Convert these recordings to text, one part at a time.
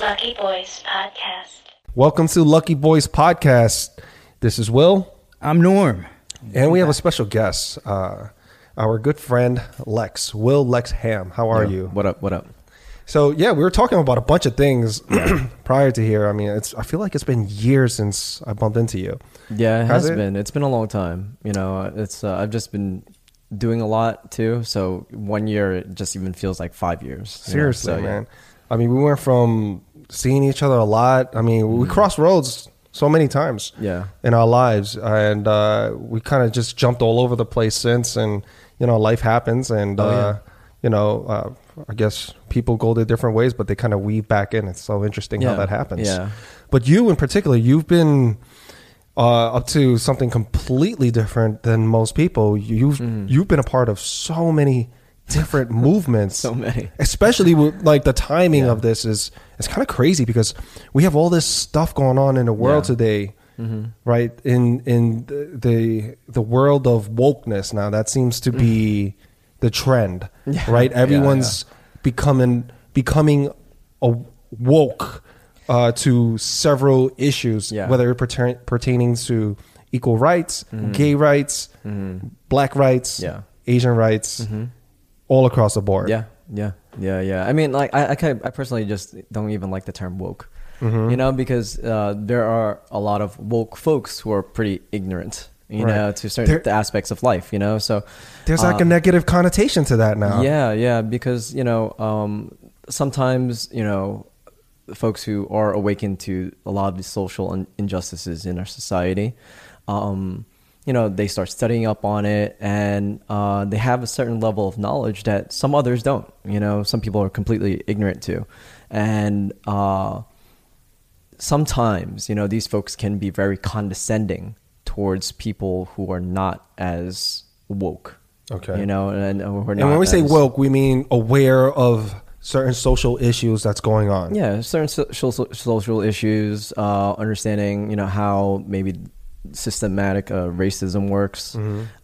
Lucky Boys Podcast. Welcome to Lucky Boys Podcast. This is Will, I'm Norm. and we have a special guest, uh, our good friend Lex. Will Lex Ham. How are you? What up? What up? So yeah, we were talking about a bunch of things prior to here. I mean, it's I feel like it's been years since I bumped into you. Yeah, it Has has it? been. It's been a long time. You know, it's uh, I've just been doing a lot too. So one year it just even feels like five years. you know? Seriously, So, yeah. man. I mean, we went from seeing each other a lot. I mean, we crossed roads so many times. Yeah. in our lives, and uh, we kind of just jumped all over the place since. And you know, life happens, and Oh, uh, yeah. you know, uh, I guess people go their different ways, but they kind of weave back in. It's so interesting how that happens. Yeah. But you, in particular, you've been uh, up to something completely different than most people. You've Mm-hmm. you've been a part of so many different movements. So many. Especially with like the timing Yeah. of this is it's kind of crazy because we have all this stuff going on in the world Yeah. today, Mm-hmm. right? In in the, the the world of wokeness now, that seems to be the trend. Yeah. right? Everyone's becoming becoming a woke uh, to several issues, whether it pertain, pertaining to equal rights, gay rights, black rights, Mm-hmm. Asian rights, all across the board. Yeah, yeah, yeah, yeah. I mean, like, I, I, kind of, I personally just don't even like the term woke. Mm-hmm. You know, because uh, there are a lot of woke folks who are pretty ignorant. You Right. know, to certain There- aspects of life. You know, so There's like a uh, negative connotation to that now. Yeah, yeah, because you know, um, sometimes you know, folks who are awakened to a lot of the social injustices in our society, um, you know, they start studying up on it, and uh, they have a certain level of knowledge that some others don't. You know, some people are completely ignorant to, and uh, sometimes you know these folks can be very condescending towards people who are not as woke. Okay. you know, and, and, And when we say woke, we mean aware of certain social issues that's going on. yeah, certain social social issues, uh, understanding you know how maybe systematic uh, racism works,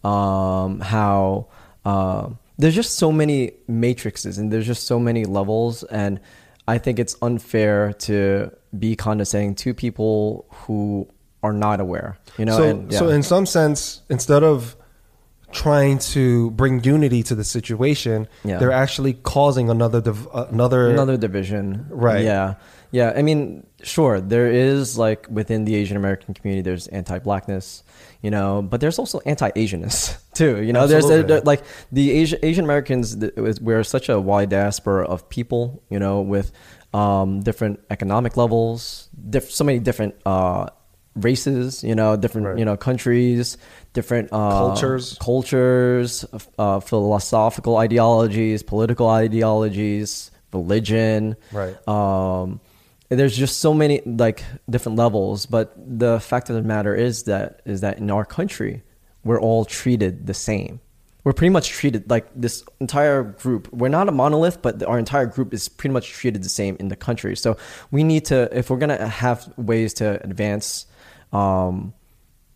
um, how uh, there's just so many matrices and there's just so many levels, and I think it's unfair to be condescending to people who are not aware. You know, so, and, yeah. so in some sense, instead of trying to bring unity to the situation, Yeah. they're actually causing another div- uh, another another division Right. yeah yeah i mean sure there is like within the asian american community there's anti-blackness you know but there's also anti-asianness too you know there's Absolutely. there- like the asian asian americans we're such a wide diaspora of people you know with um, different economic levels diff- so many different uh, races you know different Right. you know countries different uh, Cultures. cultures, uh, philosophical ideologies, political ideologies, religion. Right. Um, there's just so many like different levels, but the fact of the matter is that is that in our country, we're all treated the same. We're pretty much treated like this entire group. We're not a monolith, but our entire group is pretty much treated the same in the country. So we need to, if we're gonna have ways to advance, um,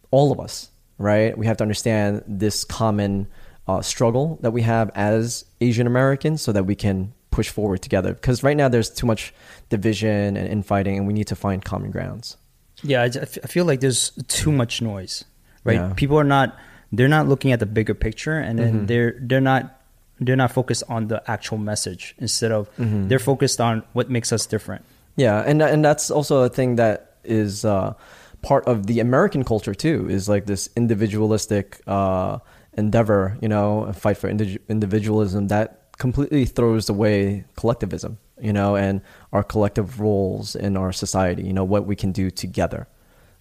all of us, right? We have to understand this common uh, struggle that we have as Asian Americans so that we can push forward together. Because right now there's too much division and infighting, and we need to find common grounds. Yeah, I feel like there's too much noise, right? Yeah. People are not they're not looking at the bigger picture, and then Mm-hmm. they're they're not they're not focused on the actual message. Instead of Mm-hmm. they're focused on what makes us different. Yeah, and and that's also a thing that is uh, part of the American culture too. Is like this individualistic uh, endeavor, you know, fight for indi- individualism that completely throws away collectivism, you know, and our collective roles in our society. You know, what we can do together.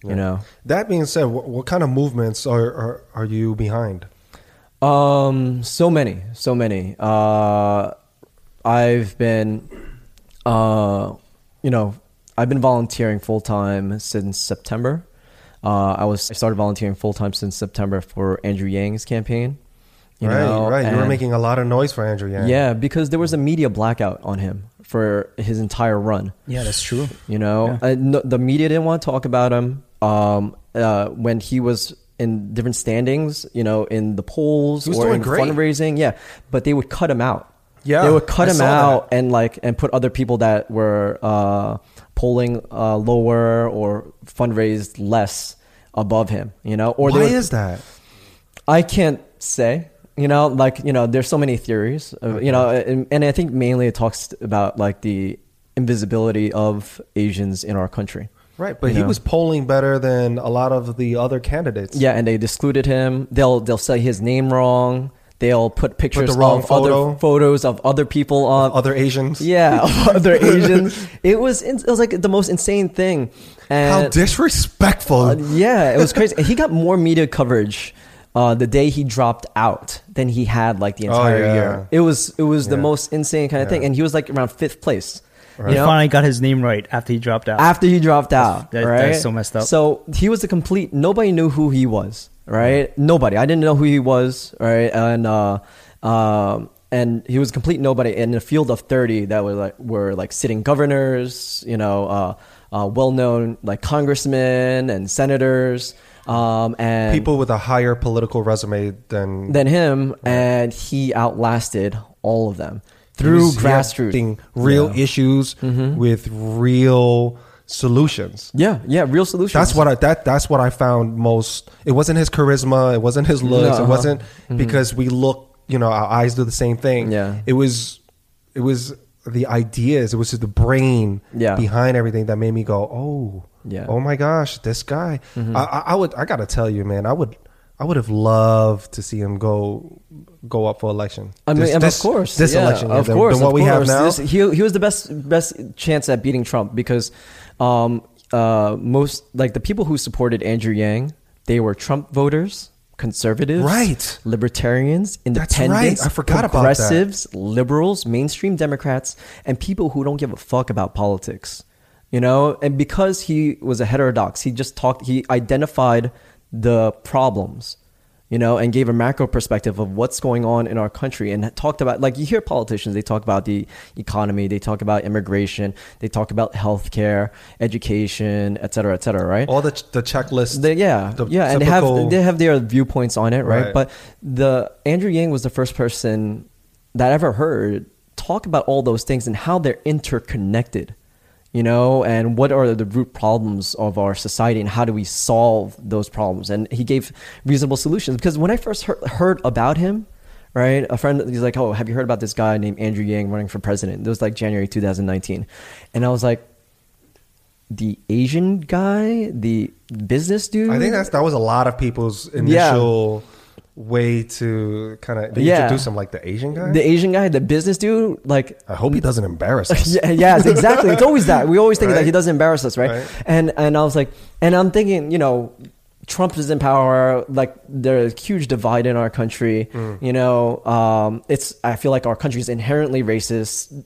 You know, That being said, what, what kind of movements are, are are you behind? Um, so many, so many. Uh, I've been, uh, you know, I've been volunteering full time since September. Uh, I was I started volunteering full time since September for Andrew Yang's campaign. You right, know, right. You were making a lot of noise for Andrew Yang. yeah, because there was a media blackout on him for his entire run. Yeah, that's true. You know, Yeah. Uh, no, the media didn't want to talk about him. Um, uh, when he was in different standings, you know, in the polls or in great. fundraising, yeah, but they would cut him out. Yeah, they would cut I him saw out and like and put other people that were uh, polling uh, lower or fundraised less above him. You know, or Why they would, is that? I can't say. You know, like you know, there's so many theories. uh, You know, and, and I think mainly it talks about like the invisibility of Asians in our country. Right, but You he know. was polling better than a lot of the other candidates. Yeah, and they excluded him. They'll they'll say his name wrong. They'll put pictures wrong of photo. other photos of other people on other Asians. Yeah, other Asians. It was it was like the most insane thing. And How disrespectful! uh, yeah, it was crazy. He got more media coverage uh, the day he dropped out than he had like the Oh, entire yeah. year. It was it was the most insane kind of thing, and he was like around fifth place. He You know? finally got his name right after he dropped out. after he dropped out. that- right? that's so messed up. So he was a complete. Nobody knew who he was. Right? Nobody. I didn't know who he was. Right? And uh, um, and he was a complete nobody in a field of thirty that were like were like sitting governors. You know, uh, uh, well known like congressmen and senators. Um, and People with a higher political resume than than him, and he outlasted all of them through grassroots. real Yeah. Mm-hmm. issues with real solutions. Yeah, yeah, real solutions. That's what I that that's what I found most. It wasn't his charisma. It wasn't his looks. No, uh-huh. It wasn't because we look. You know, our eyes do the same thing. Yeah. It was. It was the ideas. It was just the brain Yeah. behind everything that made me go, oh, Yeah. oh my gosh, this guy. I, I, I would. I gotta tell you, man. I would. I would have loved to see him go go up for election. I mean, This- of this- course, this yeah, election, yeah, of than- course, than what of we have now. This- he he was the best best chance at beating Trump because um, uh, most like the people who supported Andrew Yang, they were Trump voters, conservatives, Right. libertarians, That's right. independents, I forgot about that. progressives, liberals, mainstream Democrats, and people who don't give a fuck about politics. You know, and because he was a heterodox, he just talked. He identified the problems you know, and gave a macro perspective of what's going on in our country and talked about, like, you hear politicians, they talk about the economy, they talk about immigration, they talk about healthcare, education, et cetera, et cetera, right? All the ch- the checklist. They, yeah, the yeah, and they have they have their viewpoints on it, right? Right. But the Andrew Yang was the first person that I ever heard talk about all those things and how they're interconnected, you know, and what are the root problems of our society and how do we solve those problems? And he gave reasonable solutions because when I first heard, heard about him. Right, a friend. He's like, "Oh, have you heard about this guy named Andrew Yang running for president?" It was like January 2019, and I was like, "The Asian guy, the business dude." I think that's that was a lot of people's initial way to kind of Yeah. introduce him, like the Asian guy. the Asian guy, the business dude, like I hope he doesn't embarrass us. yeah, yes, exactly. It's always that. We always think that he doesn't embarrass us, right? Right. And and I was like, and I'm thinking, you know, Trump is in power. Like there's a huge divide in our country. Mm. You know, um, it's I feel like our country is inherently racist.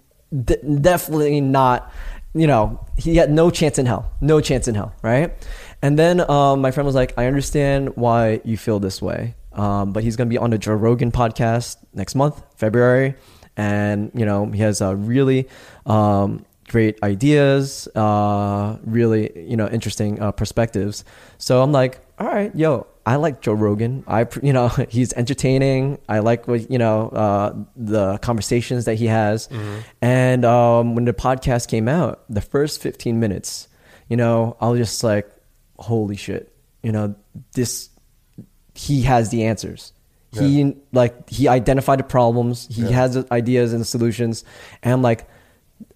Definitely not. You know, he had no chance in hell. No chance in hell, right? And then um, my friend was like, I understand why you feel this way. Um, but he's going to be on the Joe Rogan podcast next month, February. And, you know, he has a really um, great ideas, uh, really, you know, interesting uh, perspectives. So I'm like, all right, yo, I like Joe Rogan. I, you know, he's entertaining. I like what, you know, uh, the conversations that he has. And um, when the podcast came out, the first 15 minutes, you know, I was just like, holy shit, you know, this, he has the answers. He like he identified the problems. He Yeah. has the ideas and solutions. And I'm like,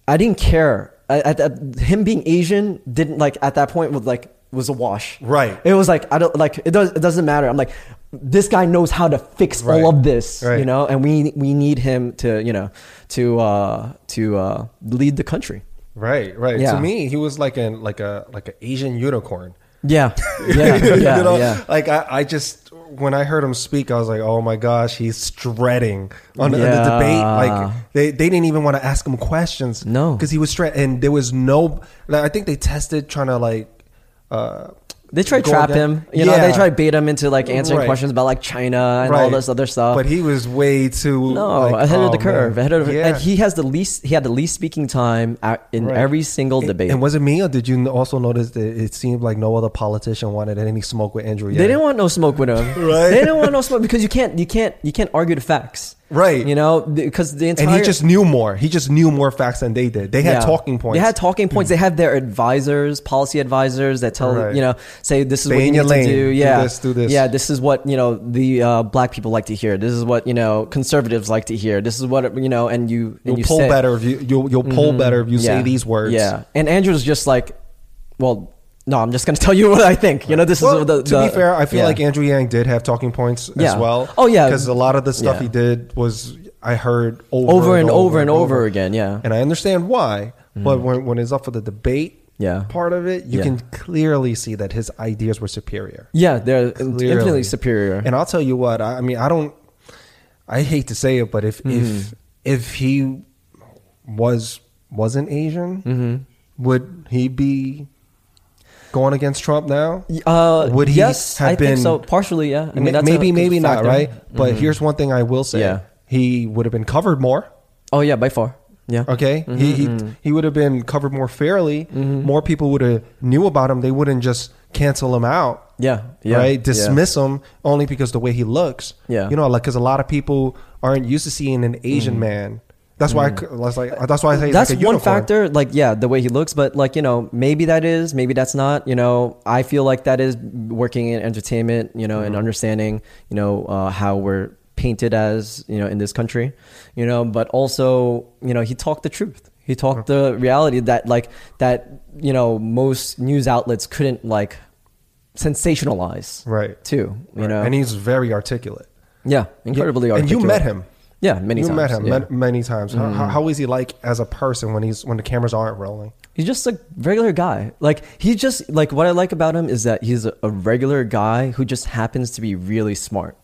I didn't care. I, at that, him being Asian didn't like at that point was like was a wash. Right. It was like I don't like it. Does it doesn't matter. I'm like, this guy knows how to fix Right. all of this. Right. You know, and we we need him to you know to uh to uh lead the country. Right, right. Yeah. To me, he was like an like a like an Asian unicorn. Yeah. Yeah. you yeah. know, yeah. like I, I just when I heard him speak, I was like, oh my gosh, he's shredding on, on the Yeah. debate. Like they, they didn't even want to ask him questions. No. because he was straight, and there was no. like, I think they tested trying to like uh, They tried go trap him. You know, they tried bait him into like answering Right. questions about like China and all this other stuff. But he was way too no, like, ahead of the oh, curve. man. Ahead of, yeah. and he has the least. He had the least speaking time in Right. every single debate. And was it me or did you also notice that it seemed like no other politician wanted any smoke with Andrew? they didn't want no smoke with him. Right. They didn't want no smoke because you can't. You can't. You can't argue the facts. Right. You know, because the entire and he just knew more. He just knew more facts than they did. They had Yeah. talking points. They had talking points. They had their advisors, policy advisors that tell Right. you know, say this is Stay what you need lane. to do. Do Yeah, this, do this. Yeah, this is what you know the uh, black people like to hear. This is what you know conservatives like to hear. This is what you know, and you and You'll you pull say, better if you you'll, you'll pull better if you say these words. Yeah, and Andrew's just like, well, no, I'm just gonna tell you what I think. You know, this Well, is the, to be fair, I feel yeah. like Andrew Yang did have talking points Yeah. as well. Oh, yeah. because a lot of the stuff Yeah. he did was I heard over, over and over and over again. Yeah, and I understand why. But when when it's up for the debate, Yeah. part of it, you Yeah. can clearly see that his ideas were superior. yeah, they're Clearly. infinitely superior. And I'll tell you what, I, I mean, I don't. I hate to say it, but if Mm-hmm. if if he was wasn't Asian, Mm-hmm. would he be going against Trump now? Uh, Would he yes, have I been- think so. Partially, yeah. I mean, Ma- that's a maybe, maybe not, factor. right? But here's one thing I will say: Yeah. he would have been covered more. Oh yeah, by far. Yeah. Okay, Mm-hmm, he, he he would have been covered more fairly. More people would have knew about him. They wouldn't just cancel him out. Yeah. Yeah. right? yeah. Dismiss him only because the way he looks. Yeah. you know, like because a lot of people aren't used to seeing an Asian man. That's why. I, c- that's like that's why I say he's Mm. That's like one factor. Like, yeah, the way he looks, but like, you know, maybe that is, maybe that's not. You know, I feel like that is working in entertainment. You know, Mm-hmm. and understanding, you know, uh, how we're painted as, you know, in this country. You know, but also, you know, he talked the truth. He talked the reality that, like, that you know, most news outlets couldn't like sensationalize. Right. Too. You Right. know, and he's very articulate. yeah, incredibly. Articulate. And you met him. Yeah, many times. you times. met him yeah. ma- many times. How- How, how is he like as a person when he's when the cameras aren't rolling? He's just a regular guy. Like he's just like what I like about him is that he's a, a regular guy who just happens to be really smart.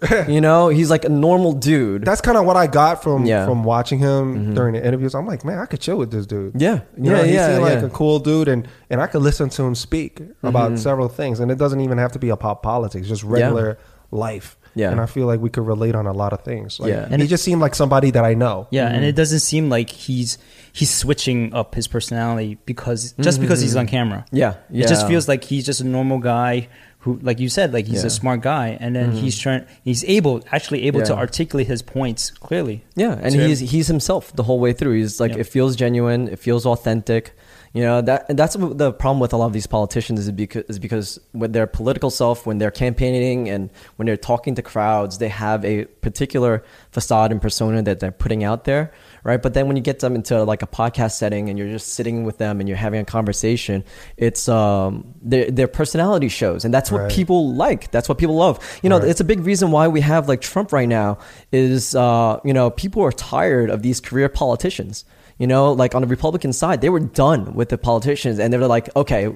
you know, he's like a normal dude. That's kind of what I got from Yeah. Mm-hmm. from watching him during the interviews. I'm like, man, I could chill with this dude. Yeah. You know, Yeah, he yeah, seemed like yeah. a cool dude, and and I could listen to him speak about Mm-hmm. several things, and it doesn't even have to be about politics, just regular life. Yeah. and I feel like we could relate on a lot of things. Like, Yeah. and And he it- just seemed like somebody that I know. Yeah, and it mm-hmm. doesn't seem like he's he's switching up his personality because just because he's mm-hmm. on camera. Yeah, It just feels like he's just a normal guy who like you said, like he's Yeah. a smart guy and then he's mm-hmm. trying he's able actually able to articulate his points clearly. Yeah, and to him. he's he's himself the whole way through. He's like Yeah. it feels genuine, it feels authentic. You know that that's the problem with a lot of these politicians is because is because with their political self, when they're campaigning and when they're talking to crowds, they have a particular facade and persona that they're putting out there, right? But then when you get them into like a podcast setting and you're just sitting with them and you're having a conversation, it's um their their personality shows, and that's what Right. people like. That's what people love. You know, Right. it's a big reason why we have like Trump right now is uh, you know people are tired of these career politicians. You know, like on the Republican side, they were done with the politicians, and they were like, okay,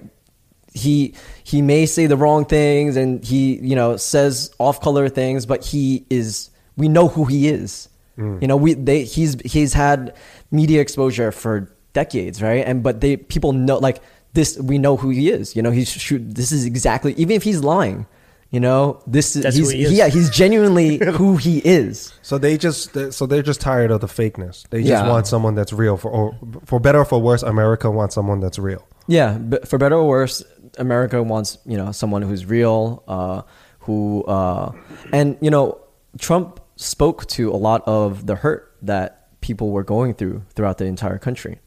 he he may say the wrong things, and he you know says off color things, but he is we know who he is. Mm. You know, we they he's he's had media exposure for decades, right? And but they people know like this we know who he is. You know, he's shoot this is exactly even if he's lying. You know, this is That's he's, who he is. yeah, he's genuinely who he is. So they just so they're just tired of the fakeness. They just Yeah. want someone that's real. For or, for better or for worse, America wants someone that's real. Yeah, but for better or worse, America wants you know someone who's real, uh, who uh, and you know Trump spoke to a lot of the hurt that people were going through throughout the entire country.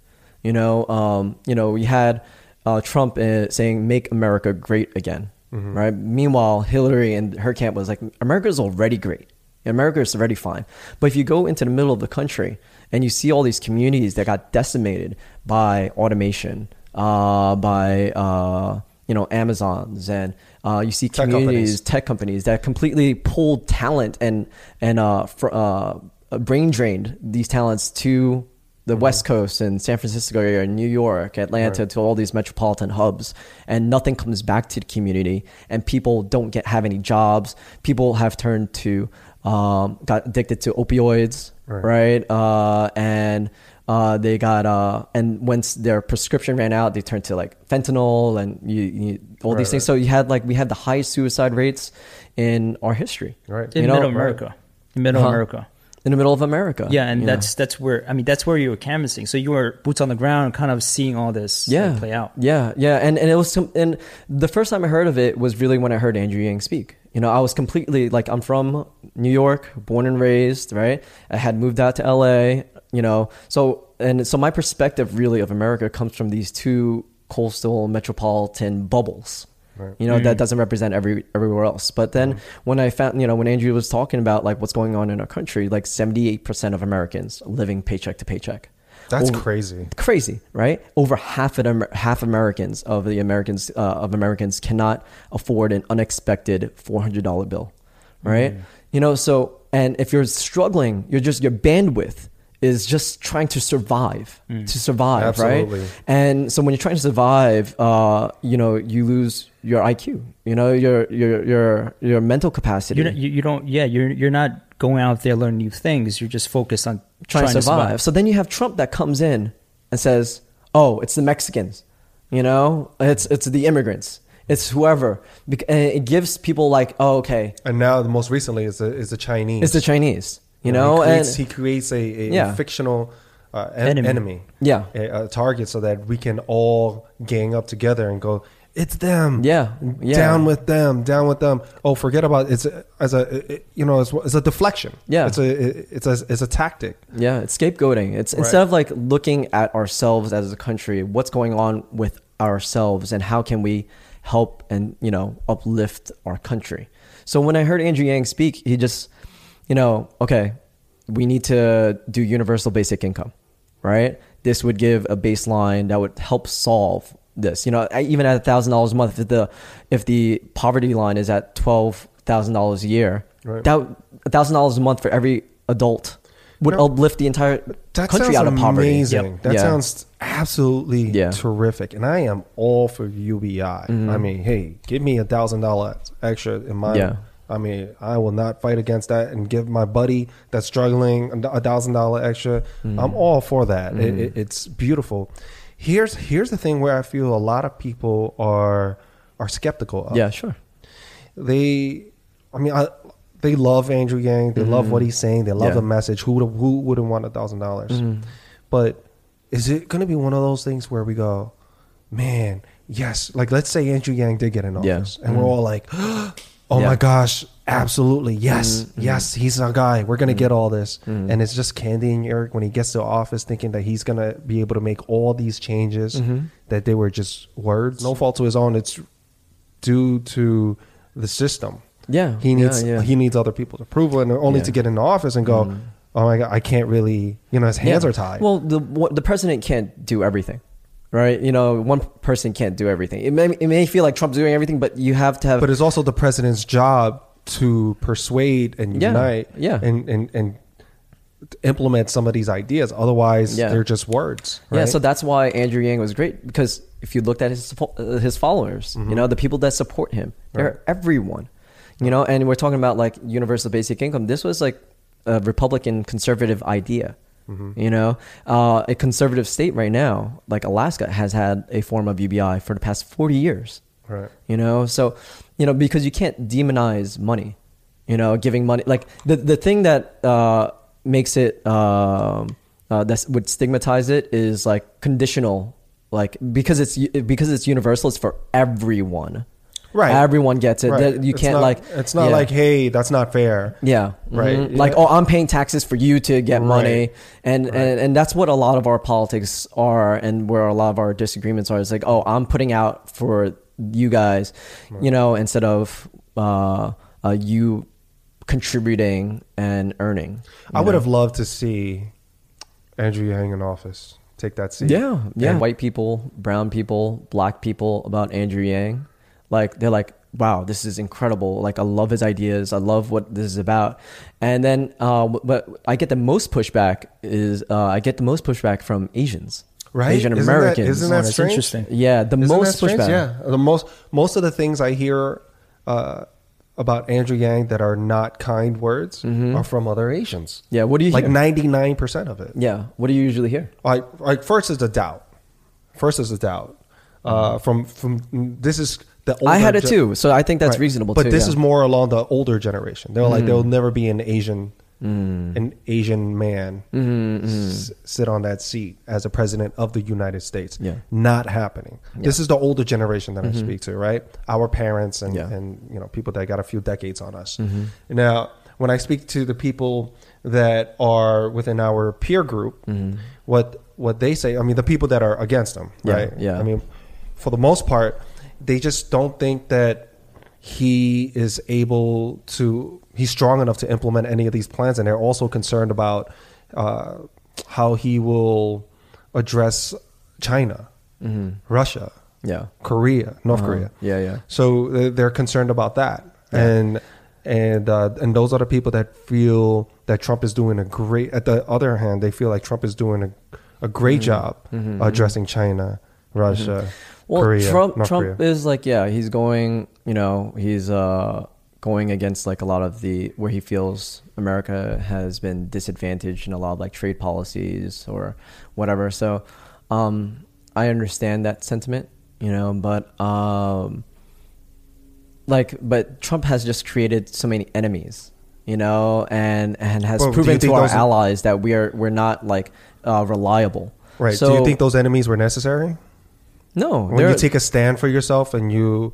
You know, um, you know, we had uh, Trump uh, saying "Make America Great Again," right? Meanwhile, Hillary and her camp was like, "America's already great." America is already fine. But if you go into the middle of the country and you see all these communities that got decimated by automation, uh, by uh, you know Amazons, and uh, you see Tech communities, companies. tech companies that completely pulled talent and and uh, fr- uh, brain drained these talents to the West Coast and San Francisco area, and New York, Atlanta, Right. to all these metropolitan hubs, and nothing comes back to the community, and people don't get have any jobs. People have turned to um, got addicted to opioids, Right. right? Uh, and Uh, they got uh, and once their prescription ran out, they turned to like fentanyl and you, you all Right, these things. right. So you had like we had the highest suicide rates in our history. Right. in You know, middle right. America. In middle Huh. America. In the middle of America. Yeah, and you know? that's that's where I mean that's where you were canvassing. So you were boots on the ground, kind of seeing all this like, yeah play out. Yeah, yeah, and and it was some, and the first time I heard of it was really when I heard Andrew Yang speak. You know, I was completely like I'm from New York, born and raised, right? I had moved out to LA, you know, so and so my perspective really of America comes from these two coastal metropolitan bubbles. Right. You know that doesn't represent every everywhere else. But then when I found, you know, when Andrew was talking about like what's going on in our country, like 78% of Americans living paycheck to paycheck. That's Over- crazy. crazy, right? Over half of Amer- half Americans of the Americans uh, of Americans cannot afford an unexpected four hundred dollar bill, right? Mm. You know, so and if you're struggling, you're just your bandwidth is just trying to survive to survive, Absolutely. right? And so when you're trying to survive, uh, you know, you lose your IQ, you know, your your your your mental capacity. You're not, you, you don't. Yeah, you're you're not going out there learning new things. You're just focused on trying, to survive. So then you have Trump that comes in and says, "Oh, it's the Mexicans, you know, it's it's the immigrants, it's whoever." And it gives people like, "Oh, okay, And now, the most recently, is the is the Chinese. it's the Chinese," you he know, creates, and he creates a, a Yeah. fictional uh, en- Enemy. enemy, Yeah. a, a target, so that we can all gang up together and go. It's them, Yeah, yeah. Down with them, down with them. Oh, forget about it. it's a, as a it- you know it's, it's a deflection. Yeah. it's a it's a it's a tactic. Yeah, it's scapegoating. It's instead of like looking at ourselves as a country, what's going on with ourselves and how can we help and, you know, uplift our country. So when I heard Andrew Yang speak, he just, you know, okay, we need to do universal basic income, right? This would give a baseline that would help solve this. You know, even at a thousand dollars a month, if the if the poverty line is at twelve thousand dollars a year, Right. that a thousand dollars a month for every adult would No, uplift the entire country out of poverty. amazing. Yep. That Yeah. sounds absolutely Yeah. terrific, and I am all for UBI. Mm-hmm. I mean, hey, give me a thousand dollars extra in my. Yeah. I mean, I will not fight against that and give my buddy that's struggling a thousand dollar extra. Mm-hmm. I'm all for that. It, it, it's beautiful. Here's here's the thing where I feel a lot of people are are skeptical. Of. Yeah, sure. they i mean I, they love andrew yang they love what he's saying they love Mm-hmm. Yeah. the message who would who wouldn't want a thousand dollars but is it going to be one of those things where we go man yes like let's say andrew yang did get Yeah. office and we're all like oh Yeah. my gosh absolutely. Yes mm-hmm, mm-hmm. yes he's our guy. We're going to get mm-hmm, all this. and it's just candy and eric when he gets to office thinking that he's going to be able to make all these changes that they were just words. No fault to his own. It's due to the system. Yeah, he needs yeah, yeah. he needs other people's approval and only to get into office and go oh my god i can't really you know his hands are tied. Well, the the president can't do everything, right? You know, one person can't do everything. It may it may feel like Trump's doing everything, but you have to have. but it's also the president's job to persuade and Yeah, unite yeah. and and and implement some of these ideas otherwise Yeah. they're just words Yeah, so that's why Andrew Yang was great because if you looked at his uh, his followers, you know, the people that support him, they're Mm-hmm. Right. everyone, you know, and we're talking about like universal basic income. This was like a Republican conservative idea. Mm-hmm. You know, uh, a conservative state right now, like Alaska, has had a form of UBI for the past forty years. right You know, so you know because you can't demonize money. You know, giving money like the the thing that uh, makes it um, uh, that would stigmatize it is like conditional, like because it's because it's universal. It's for everyone. Right. Everyone gets it. Right. You It's can't not- like. it's not yeah. like hey that's not fair Yeah. Right. Mhm. Yeah. Like, oh, I'm paying taxes for you to get money, Right. and, and and that's what a lot of our politics are, and where a lot of our disagreements are. It's like, oh, I'm putting out for you guys, you know, instead of uh, uh, you contributing and earning. i you would know? have loved to see andrew yang in office take that seat Yeah, yeah. And- white people, brown people, black people about Andrew Yang. Like they're like, wow, this is incredible. Like I love his ideas. I love what this is about. And then, uh, but I get the most pushback is uh, I get the most pushback from Asians, right Asian Isn't that- Americans. isn't Oh, that that's strange? interesting. yeah, the Isn't most pushback. Yeah, the most most of the things I hear uh, about Andrew Yang that are not kind words are from other Asians. Yeah, what do you like hear? ninety nine percent of it. Yeah, what do you usually hear? Like like first is a doubt. First is a doubt. Uh, from from this is the older Mm-hmm. I had it too, so I think that's Right. reasonable But too. this yeah. is more along the older generation. They're like Mm. there'll never be an Asian an Asian man Mm-hmm, s- sit on that seat as a president of the United States. Yeah. Not happening. This is the older generation that I speak to, right? Our parents and, Yeah. and you know people that got a few decades on us. Now, when I speak to the people that are within our peer group, what what they say, I mean, the people that are against them, Yeah, right? yeah. I mean, for the most part, they just don't think that he is able to he's strong enough to implement any of these plans. And they're also concerned about uh, how he will address china russia yeah, korea north Uh-huh. korea. Yeah, yeah. so uh, they're concerned about that. And and uh, and those are the people that feel that trump is doing a great at the other hand they feel like trump is doing a, a great job addressing china russia Well, korea Trump Trump korea is like yeah, he's going, you know, he's uh going against like a lot of the where he feels America has been disadvantaged in a lot of like trade policies or whatever. So, um I understand that sentiment, you know, but um like but Trump has just created so many enemies, you know, and and has Well, proven to our allies that we are we're not like uh reliable. right So do you think those enemies were necessary no, when you take a stand for yourself and you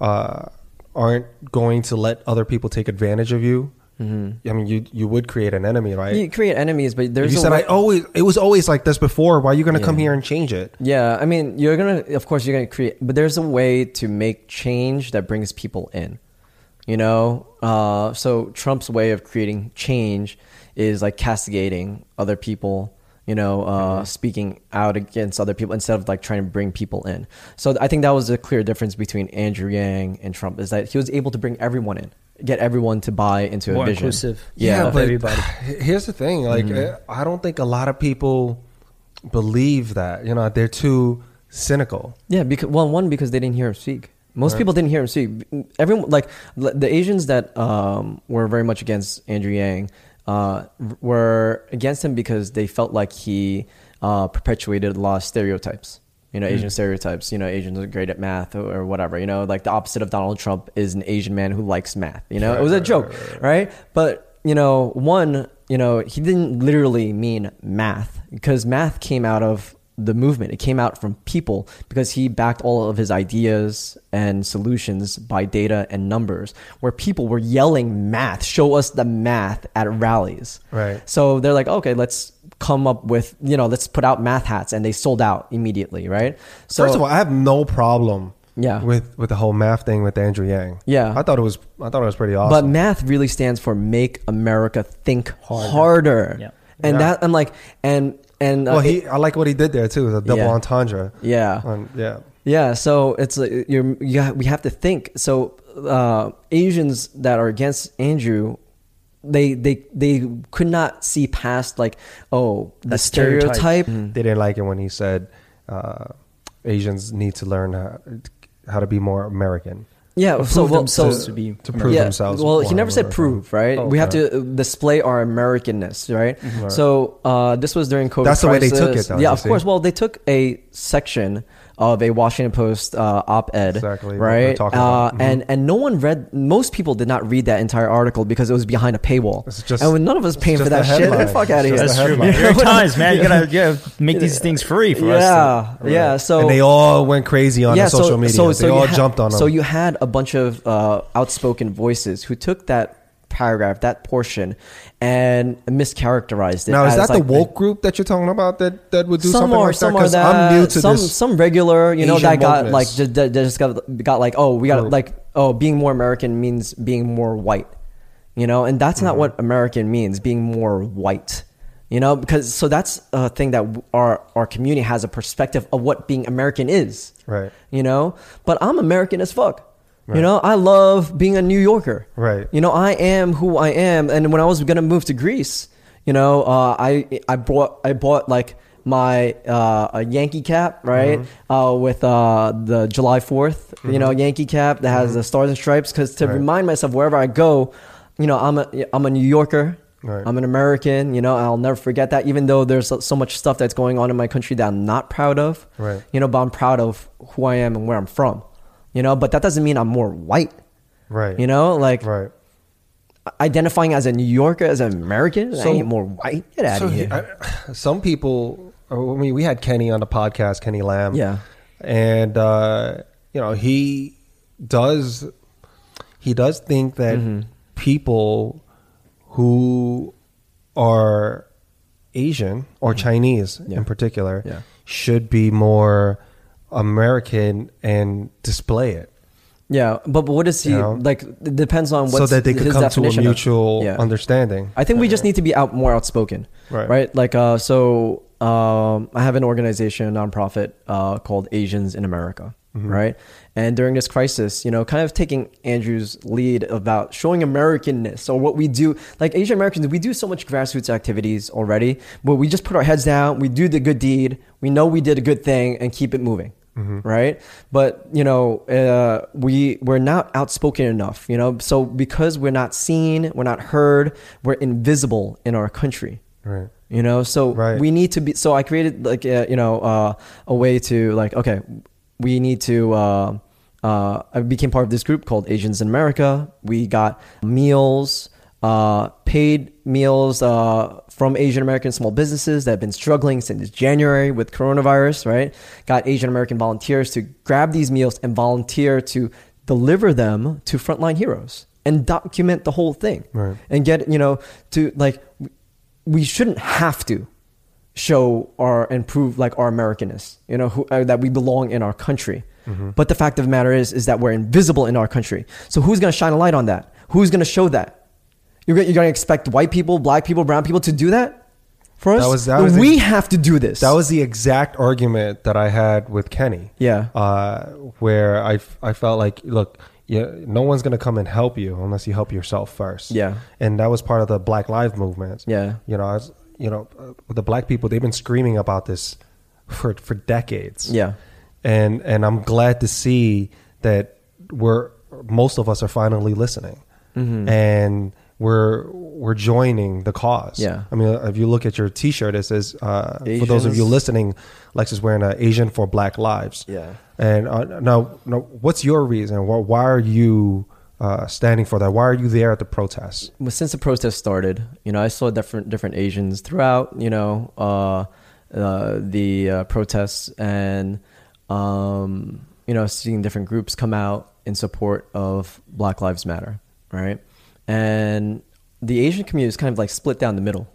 uh, aren't going to let other people take advantage of you, I mean, you you would create an enemy, right? Mm-hmm. you create enemies, but there's you a said way- I always it was always like this before. Why are you going to come here and change it? Yeah, I mean, you're gonna, of course, you're gonna create, but there's a way to make change that brings people in. You know, uh, so Trump's way of creating change is like castigating other people. You know, uh, speaking out against other people instead of like trying to bring people in. So I think that was a clear difference between Andrew Yang and Trump is that he was able to bring everyone in, get everyone to buy into More a vision. inclusive. Yeah, of everybody. Here's the thing: like, Mm-hmm. I don't think a lot of people believe that. You know, they're too cynical. Yeah, because well, one because they didn't hear him speak. Most people didn't hear him speak. Everyone like the Asians that um, were very much against Andrew Yang uh, were against him because they felt like he uh, perpetuated a lot of stereotypes. You know, Asian stereotypes. You know, Asians are great at math or, or whatever. You know, like the opposite of Donald Trump is an Asian man who likes math. You know, it was a joke, right? But you know, one, you know, he didn't literally mean math because math came out of the movement. It came out from people because he backed all of his ideas and solutions by data and numbers, where people were yelling math, show us the math at rallies. Right. So they're like, okay, let's come up with, you know, let's put out math hats. And they sold out immediately, right? So, First of all, I have no problem. Yeah. With with the whole math thing with Andrew Yang. Yeah. I thought it was I thought it was pretty awesome. But math really stands for make America think harder. harder. Yeah. And Yeah. that, I'm like, and, and, uh, well, he I like what he did there too. The double Yeah. entendre. yeah. On, yeah. Yeah, so it's like you're you ha- we have to think. So uh, Asians that are against Andrew, they they they could not see past like oh the stereotype. stereotype. They didn't like it when he said uh, Asians need to learn how, how to be more American. Yeah, Prove so well, so to be to prove yeah, themselves. Well, he never said prove, right? Oh, we have to uh, display our Americanness, right? So uh, this was during COVID. That's the way they took it, though, Yeah, of see. course. Well, they took a section of a Washington Post uh, op-ed, Exactly right? uh, about. Mhm. And and no one read. Most people did not read that entire article because it was behind a paywall, It's just- and none of us paying for that shit. Get the fuck out of It's here. That's true, man. headline. There are times, man. You gotta, you gotta make these things free for us. yeah, To, yeah. So and they all went crazy on the social media. they you all had- jumped on them. So you had a bunch of uh, outspoken voices who took that paragraph, that portion, and mischaracterized it. now is that the like- woke group that you're talking about that that would do some something are, like that? some Because that. I'm new to some, this. some regular, you know, Asian that got wokeness. like just, that just got got like, oh, we got Group. like, oh, being more American means being more white, you know, and that's Mm-hmm. not what American means. Being more white. You know, because so that's a thing that our our community has a perspective of what being American is right. you know but i'm american as fuck Right. you know i love being a new yorker Right. you know i am who i am and when i was gonna move to greece you know uh, i i bought i bought like my uh, a Yankee cap, right, Mm-hmm. uh, with uh, the July 4th you know, Yankee cap that has the stars and stripes, because to Mm-hmm. Right. remind myself wherever I go, you know, I'm a I'm a New Yorker. Right. I'm an American, you know, I'll never forget that. Even though there's so much stuff that's going on in my country that I'm not proud of, Right. you know, but I'm proud of who I am and where I'm from, you know. But that doesn't mean I'm more white, Right. you know. Like Right. identifying as a New Yorker, as an American, I ain't more white. Get out So of he- here. I- some people, I mean, we had Kenny on the podcast, Kenny Lamb. Yeah. and uh, you know he does he does think that Mm-hmm. people who are Asian or Chinese Mm-hmm. Yeah. in particular Yeah. should be more American and display it yeah, but, but what is he You know? like? It depends on so that they could come to a definition of- mutual Yeah. understanding. I think we just need to be out more outspoken, Right. right? Like, uh, so um, I have an organization, a nonprofit uh, called Asians in America, Mm-hmm. right? And during this crisis, you know, kind of taking Andrew's lead about showing Americanness or what we do. Like Asian Americans, we do so much grassroots activities already, but we just put our heads down, we do the good deed, we know we did a good thing, and keep it moving. Right, but you know, uh, we we're not outspoken enough. You know, so because we're not seen, we're not heard, we're invisible in our country Right. you know so Right. we need to be so i created like uh, you know uh, a way to like okay we need to uh, uh, i became part of this group called asians in america we got meals uh, paid meals uh, from asian american small businesses that have been struggling since january with coronavirus right got asian american volunteers to grab these meals and volunteer to deliver them to frontline heroes and document the whole thing Right. and get you know to like we shouldn't have to show our and prove like our Americanness, you know, who, uh, that we belong in our country. But the fact of the matter is, is that we're invisible in our country. So who's going to shine a light on that? Who's going to show that? You're, go- you're going to expect white people, black people, brown people to do that for us? That was- that was we ex- have to do this. That was the exact argument that I had with Kenny. Yeah. Uh, where I felt like, look, yeah, no one's going to come and help you unless you help yourself first. Yeah. And that was part of the Black Lives movement. Yeah. You know, I was, you know, uh, the black people, they've been screaming about this for, for decades. Yeah. And, and I'm glad to see that we're, most of us are finally listening. Mm-hmm. And we're, we're joining the cause. Yeah. I mean, if you look at your T-shirt, it says, uh, for those of you listening, Lex is wearing an Asian for Black Lives. Yeah. And uh, now, now, what's your reason? Why, why are you uh, standing for that? Why are you there at the protest? well, since the protest started, you know, I saw different different Asians throughout, you know, uh, uh, the uh, protests, and um, you know, seeing different groups come out in support of Black Lives Matter, right? And the Asian community is kind of like split down the middle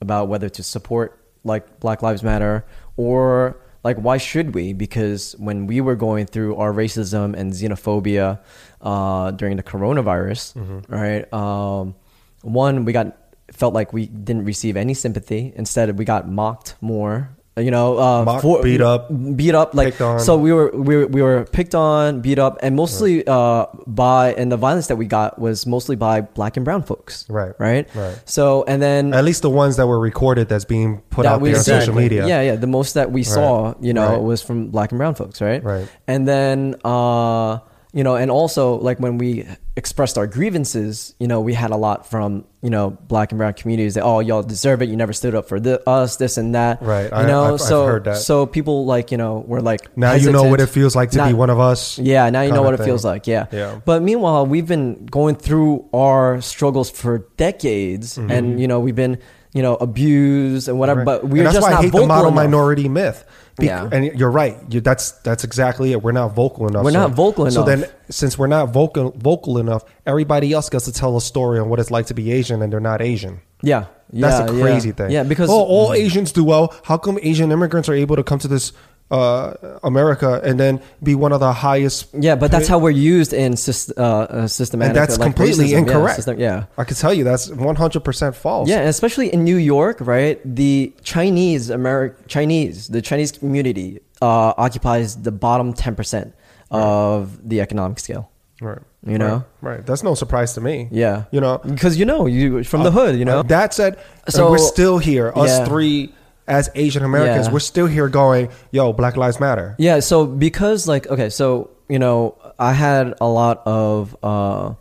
about whether to support like Black Lives Matter or like why should we? Because when we were going through our racism and xenophobia uh, during the coronavirus, right? Um, one, we got felt like we didn't receive any sympathy. Instead, we got mocked more. You know, uh, Mocked, beat up, beat up. Like on. so, we were we were, we were picked on, beat up, and mostly uh, by and the violence that we got was mostly by black and brown folks. Right, right, right. So and then At least the ones that were recorded that's being put that out there on saw- social media. Yeah, yeah. The most that we saw, you know, Right. was from black and brown folks, right? Right. And then, uh, you know, and also like when we expressed our grievances, you know, we had a lot from you know black and brown communities that oh y'all deserve it, you never stood up for thi- us, this and that, Right. You I- know, I've- I've so heard that. so people like you know were like Now you know what it feels like to be one of us. yeah, now you know what it feels like. Yeah. Yeah. But meanwhile, we've been going through our struggles for decades, and you know we've been you know abused and whatever. Mm-hmm. Right. But we're and that's just why not I hate vocal the model enough. minority myth. Be- Yeah. and you're right. You, that's that's exactly it. We're not vocal enough. We're not vocal enough. So then, since we're not vocal vocal enough, everybody else gets to tell a story on what it's like to be Asian, and they're not Asian. Yeah. That's yeah, a crazy yeah. thing. Yeah, because oh, all Asians do well. How come Asian immigrants are able to come to this uh, America and then be one of the highest? yeah, but that's how we're used in syst- uh, uh, systematic. and that's like, completely racism. Yeah, incorrect. system- Yeah. I can tell you that's 100 percent false. Yeah, and especially in New York, right? The Chinese Ameri- Chinese, the Chinese community uh, occupies the bottom ten percent of the economic scale. right. You know? right, right. That's no surprise to me. Yeah, you know, because you know you from the hood, you know. Uh, that said, So- so we're still here. Us Yeah. three as Asian Americans, Yeah. we're still here going, "Yo, Black Lives Matter." Yeah, so because like okay, so you know, I had a lot of uh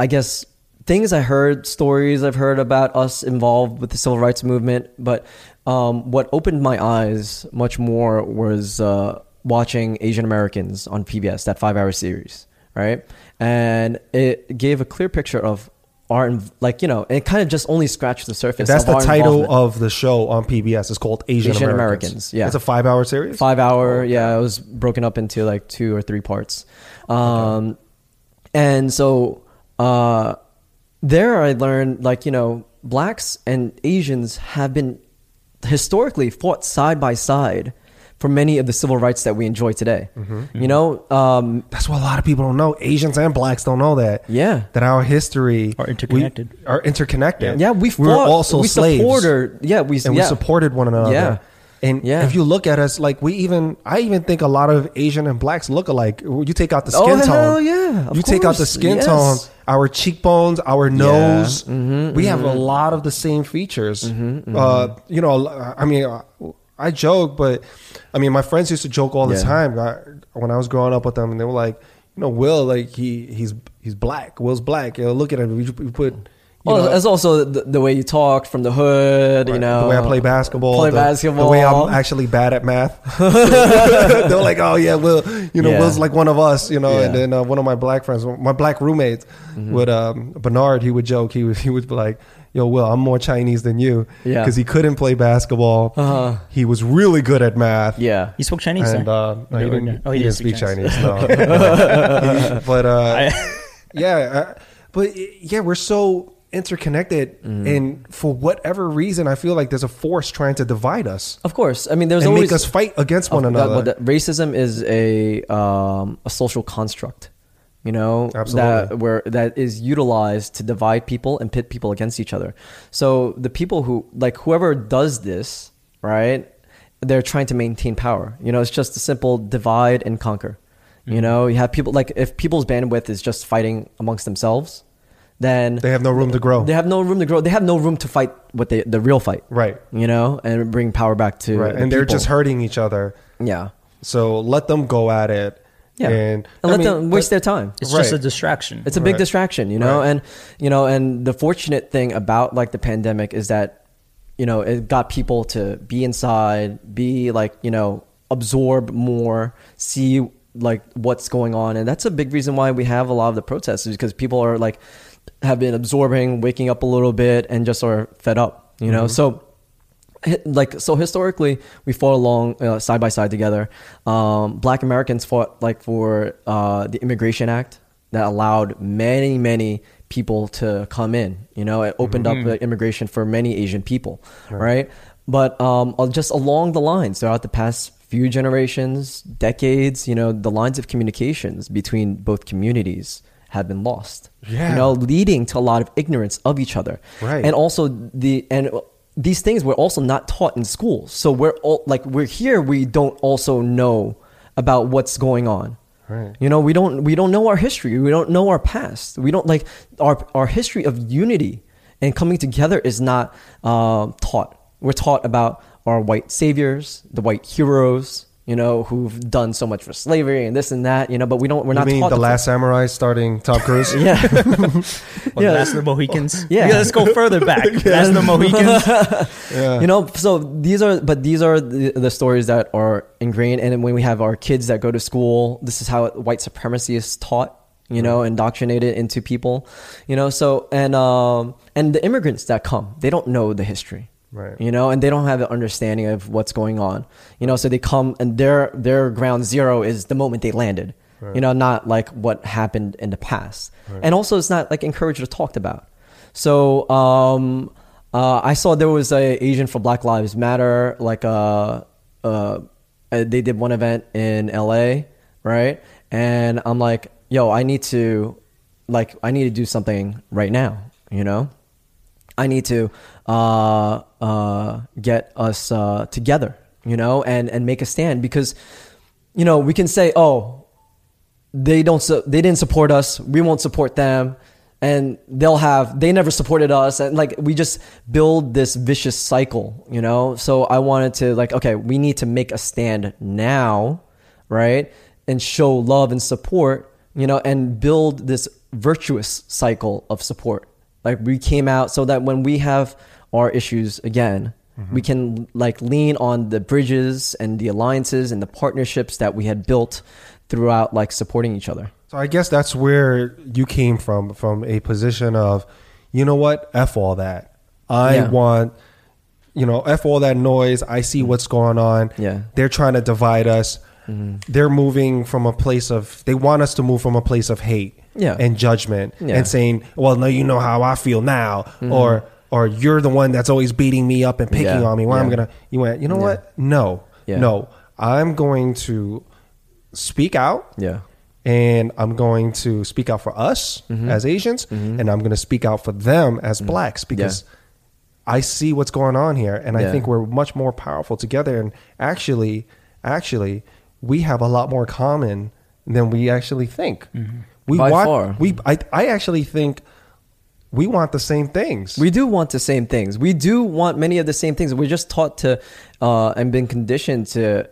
I guess things I heard, stories I've heard about us involved with the civil rights movement, but um what opened my eyes much more was uh watching Asian Americans on PBS, that 5-hour series, right? And it gave a clear picture of inv- like, you know, it kind of just only scratched the surface. That's the title of the show on PBS. It's called Asian, Asian Americans. Americans, yeah. it's a five-hour series. five hour yeah it was broken up into like two or three parts um and so uh there i learned like you know blacks and asians have been historically fought side by side for many of the civil rights that we enjoy today you know um That's what a lot of people don't know. Asians and blacks don't know that. Yeah. that our history Are interconnected. we- are interconnected. yeah we fought we were also we slaves. supported yeah we and yeah. we supported one another. Yeah. And Yeah. if you look at us, like we even, I even think a lot of Asian and blacks look alike. You take out the Oh, skin tone. hell yeah, of you take out the skin yes. tone, our cheekbones, our nose. Mhm, we have a lot of the same features. Uh, you know, I mean, uh, I joke, but I mean, my friends used to joke all the Yeah. time I, when I was growing up with them, and they were like, you know, Will, like he he's he's black. Will's black. You know, look at him. We, we put. You well, know, it's also the, the way you talk from the hood, you know. the way I play basketball, Play the, basketball. the way I'm actually bad at math. They're like, oh yeah, Will, you know, Yeah. Will's like one of us, you know. And then uh, one of my black friends, my black roommates, Mm-hmm. would um, Bernard, he would joke, he would he would be like, yo, Will, I'm more Chinese than you, Yeah. because he couldn't play basketball. Uh-huh. He was really good at math. Yeah. He spoke Chinese, And uh, no, he didn't, oh, he he didn't speak Chinese. no. But uh, yeah, uh, but yeah, we're so interconnected, Mm-hmm. and for whatever reason, I feel like there's a force trying to divide us Of course. I mean, there's and always make us fight against one that- another. but that racism is a um, a social construct, you know, Absolutely. that where that is utilized to divide people and pit people against each other. So the people who like whoever does this, right? They're trying to maintain power. You know, it's just a simple divide and conquer. You Mm-hmm. know, you have people like if people's bandwidth is just fighting amongst themselves, then they have no room to grow. they have no room to grow. They have no room to fight what they the real fight, right, you know, and bring power back to right, the and they're just hurting each other. yeah. So let them go at it. Yeah, and, and, let mean, them waste their time. It's just a distraction. It's a big Right. distraction, you know, Right. and you know, and the fortunate thing about like the pandemic is that you know it got people to be inside, be like you know absorb more, see like what's going on, and that's a big reason why we have a lot of the protests is because people are like have been absorbing, waking up a little bit, and just are fed up, you know, mm-hmm. so hi- like so historically we fought along uh, side by side together. Um, black americans fought like for uh, the immigration act that allowed many many people to come in you know? It opened up the immigration for many asian people right, but um, uh, just along the lines throughout the past few generations decades you know the lines of communications between both communities have been lost. Yeah. you know leading to a lot of ignorance of each other. Right. and also the and these things were also not taught in schools so we're all like we're here we don't also know about what's going on. Right. you know we don't we don't know our history we don't know our past. We don't like our our history of unity and coming together is not um, taught. We're taught about our white saviors the white heroes you know who've done so much for slavery and this and that you know but we don't we're You not mean taught the to- Last Samurai starting Tom Cruise? yeah Or yeah. Last of the Mohicans. Yeah. let's go further back. Last of the Mohicans. yeah. you know so these are but these are the, the stories that are ingrained and when we have our kids that go to school this is how white supremacy is taught you know indoctrinated into people you know so and um and the immigrants that come they don't know the history Right. you know and they don't have an understanding of what's going on you know so they come and their their ground zero is the moment they landed you know not like what happened in the past and also it's not like encouraged or talked about so um uh, I saw there was a Asian for Black Lives Matter, like uh, uh, they did one event in LA, right? And I'm like, yo, I need to, like, I need to do something right now, you know? I need to uh, uh, get us uh, together, you know, and, and make a stand because, you know, we can say, oh, they don't, su- they didn't support us, we won't support them, and they'll have they never supported us and like we just build this vicious cycle you know? So i wanted to like okay we need to make a stand now right and show love and support you know and build this virtuous cycle of support like we came out so that when we have our issues again we mm-hmm. can like lean on the bridges and the alliances and the partnerships that we had built throughout like supporting each other So I guess that's where you came from, from a position of, you know what, f all that. I Yeah. want, you know, f all that noise. I see mm. what's going on. Yeah. they're trying to divide us. Mm-hmm. They're moving from a place of. They want us to move from a place of hate Yeah. and judgment Yeah. and saying, "Well, no, you know how I feel now," or or you're the one that's always beating me up and picking Yeah. on me. Well, I'm gonna. You went. You know what? No, Yeah. no. I'm going to speak out yeah and I'm going to speak out for us Mm-hmm. as Asians, and I'm going to speak out for them as blacks because I see what's going on here, and I Mm. Think we're much more powerful together. And actually, actually, we have a lot more common than we actually think. We. By want, far. we I, I actually think we want the same things. We do want the same things. We do want many of the same things. We're just taught to uh, and been conditioned to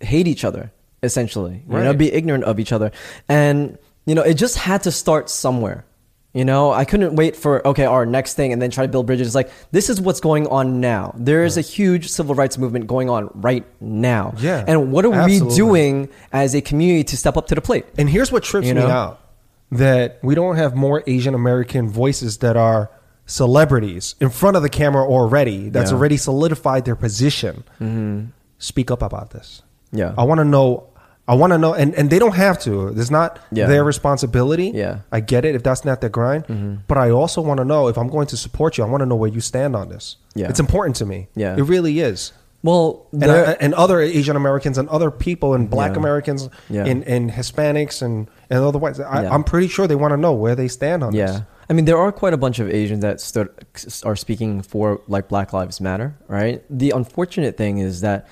hate each other, essentially. You know, be ignorant of each other. And, you know, it just had to start somewhere. You know, I couldn't wait for, okay, our next thing and then try to build bridges. Like, this is what's going on now. There is a huge civil rights movement going on right now. Yeah, And what are absolutely. we doing as a community to step up to the plate? And here's what trips You me out that we don't have more Asian American voices that are celebrities in front of the camera already, that's Yeah. already solidified their position. Mm-hmm. Speak up about this. Yeah. I want to know. I want to know, and, and they don't have to. It's not Yeah. their responsibility. Yeah. I get it if that's not their grind. Mm-hmm. But I also want to know if I'm going to support you. I want to know where you stand on this. Yeah. it's important to me. Yeah. it really is. Well, And, I, and other Asian Americans and other people and Black Yeah. Americans Yeah. and, and Hispanics and and other whites. I, Yeah. I'm pretty sure they want to know where they stand on Yeah. this. I mean, there are quite a bunch of Asians that stood are speaking for like Black Lives Matter, right? The unfortunate thing is that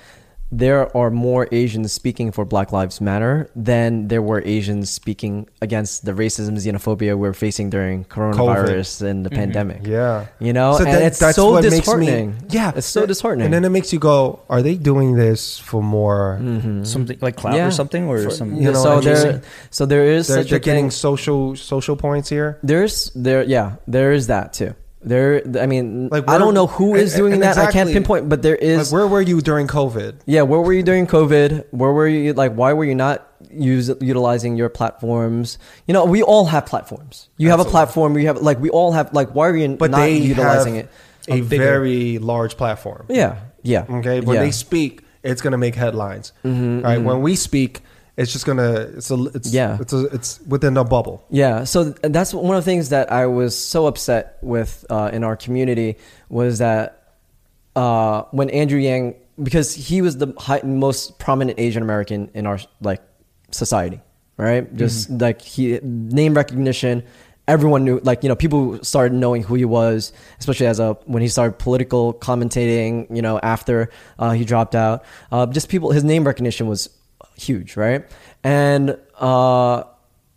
there are more Asians speaking for Black Lives Matter than there were Asians speaking against the racism, xenophobia we're facing during coronavirus and the mm-hmm. pandemic. Yeah, You know, So and that- it's that's so what makes me- disheartening. yeah, it's so disheartening. And then it makes you go, "Are they doing this for more? Mm-hmm. Something like clout Yeah. or something, or For- some. you know, so there, so there is They're, such they're a getting thing. social social points here." There's there, yeah, there is that too. There, I mean, Like, I don't know who is and- doing and that. I can't pinpoint, but there Like, where were you during COVID? Yeah, where were you during COVID? Where were you? Like, why were you not use, utilizing your platforms? You know, we all have platforms. You have a platform. We have like we all have like. Why are you But not they utilizing have it? a A bigger- very large platform. Yeah, yeah. Okay, when yeah. they speak, it's gonna make headlines. Mhm, right? mhm. When we speak, it's just gonna it's a it's Yeah. it's a, it's within a bubble. Yeah, so that's one of the things that I was so upset with uh, in our community was that uh, when Andrew Yang, because he was the high, most prominent Asian American in our like society, right? Just like he name recognition, everyone knew. Like you know, people started knowing who he was, especially as a when he started political commentating. You know, after uh, he dropped out, uh, just people his name recognition was huge, right? And uh,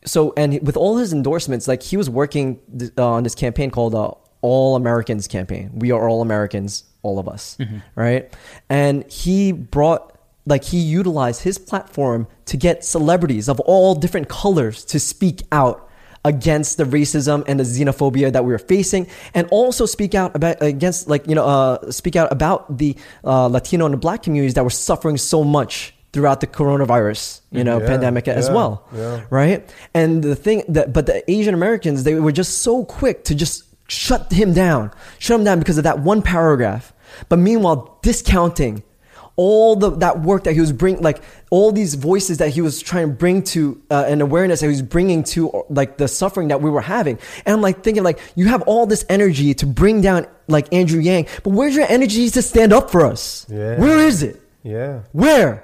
so and with all his endorsements, like he was working th- uh, on this campaign called uh, All Americans campaign. We are all Americans, all of us, right? And he brought like he utilized his platform to get celebrities of all different colors to speak out against the racism and the xenophobia that we were facing and also speak out about against like you know uh, speak out about the uh, latino and the black communities that were suffering so much throughout the coronavirus you know Yeah, pandemic as yeah, well yeah. right and the thing that but the asian americans they were just so quick to just shut him down shut him down because of that one paragraph but meanwhile discounting all the that work that he was bring like all these voices that he was trying to bring to uh, an awareness that he was bringing to like the suffering that we were having and i'm like thinking like you have all this energy to bring down like andrew yang but where's your energy to stand up for us Yeah. where is it Yeah. where?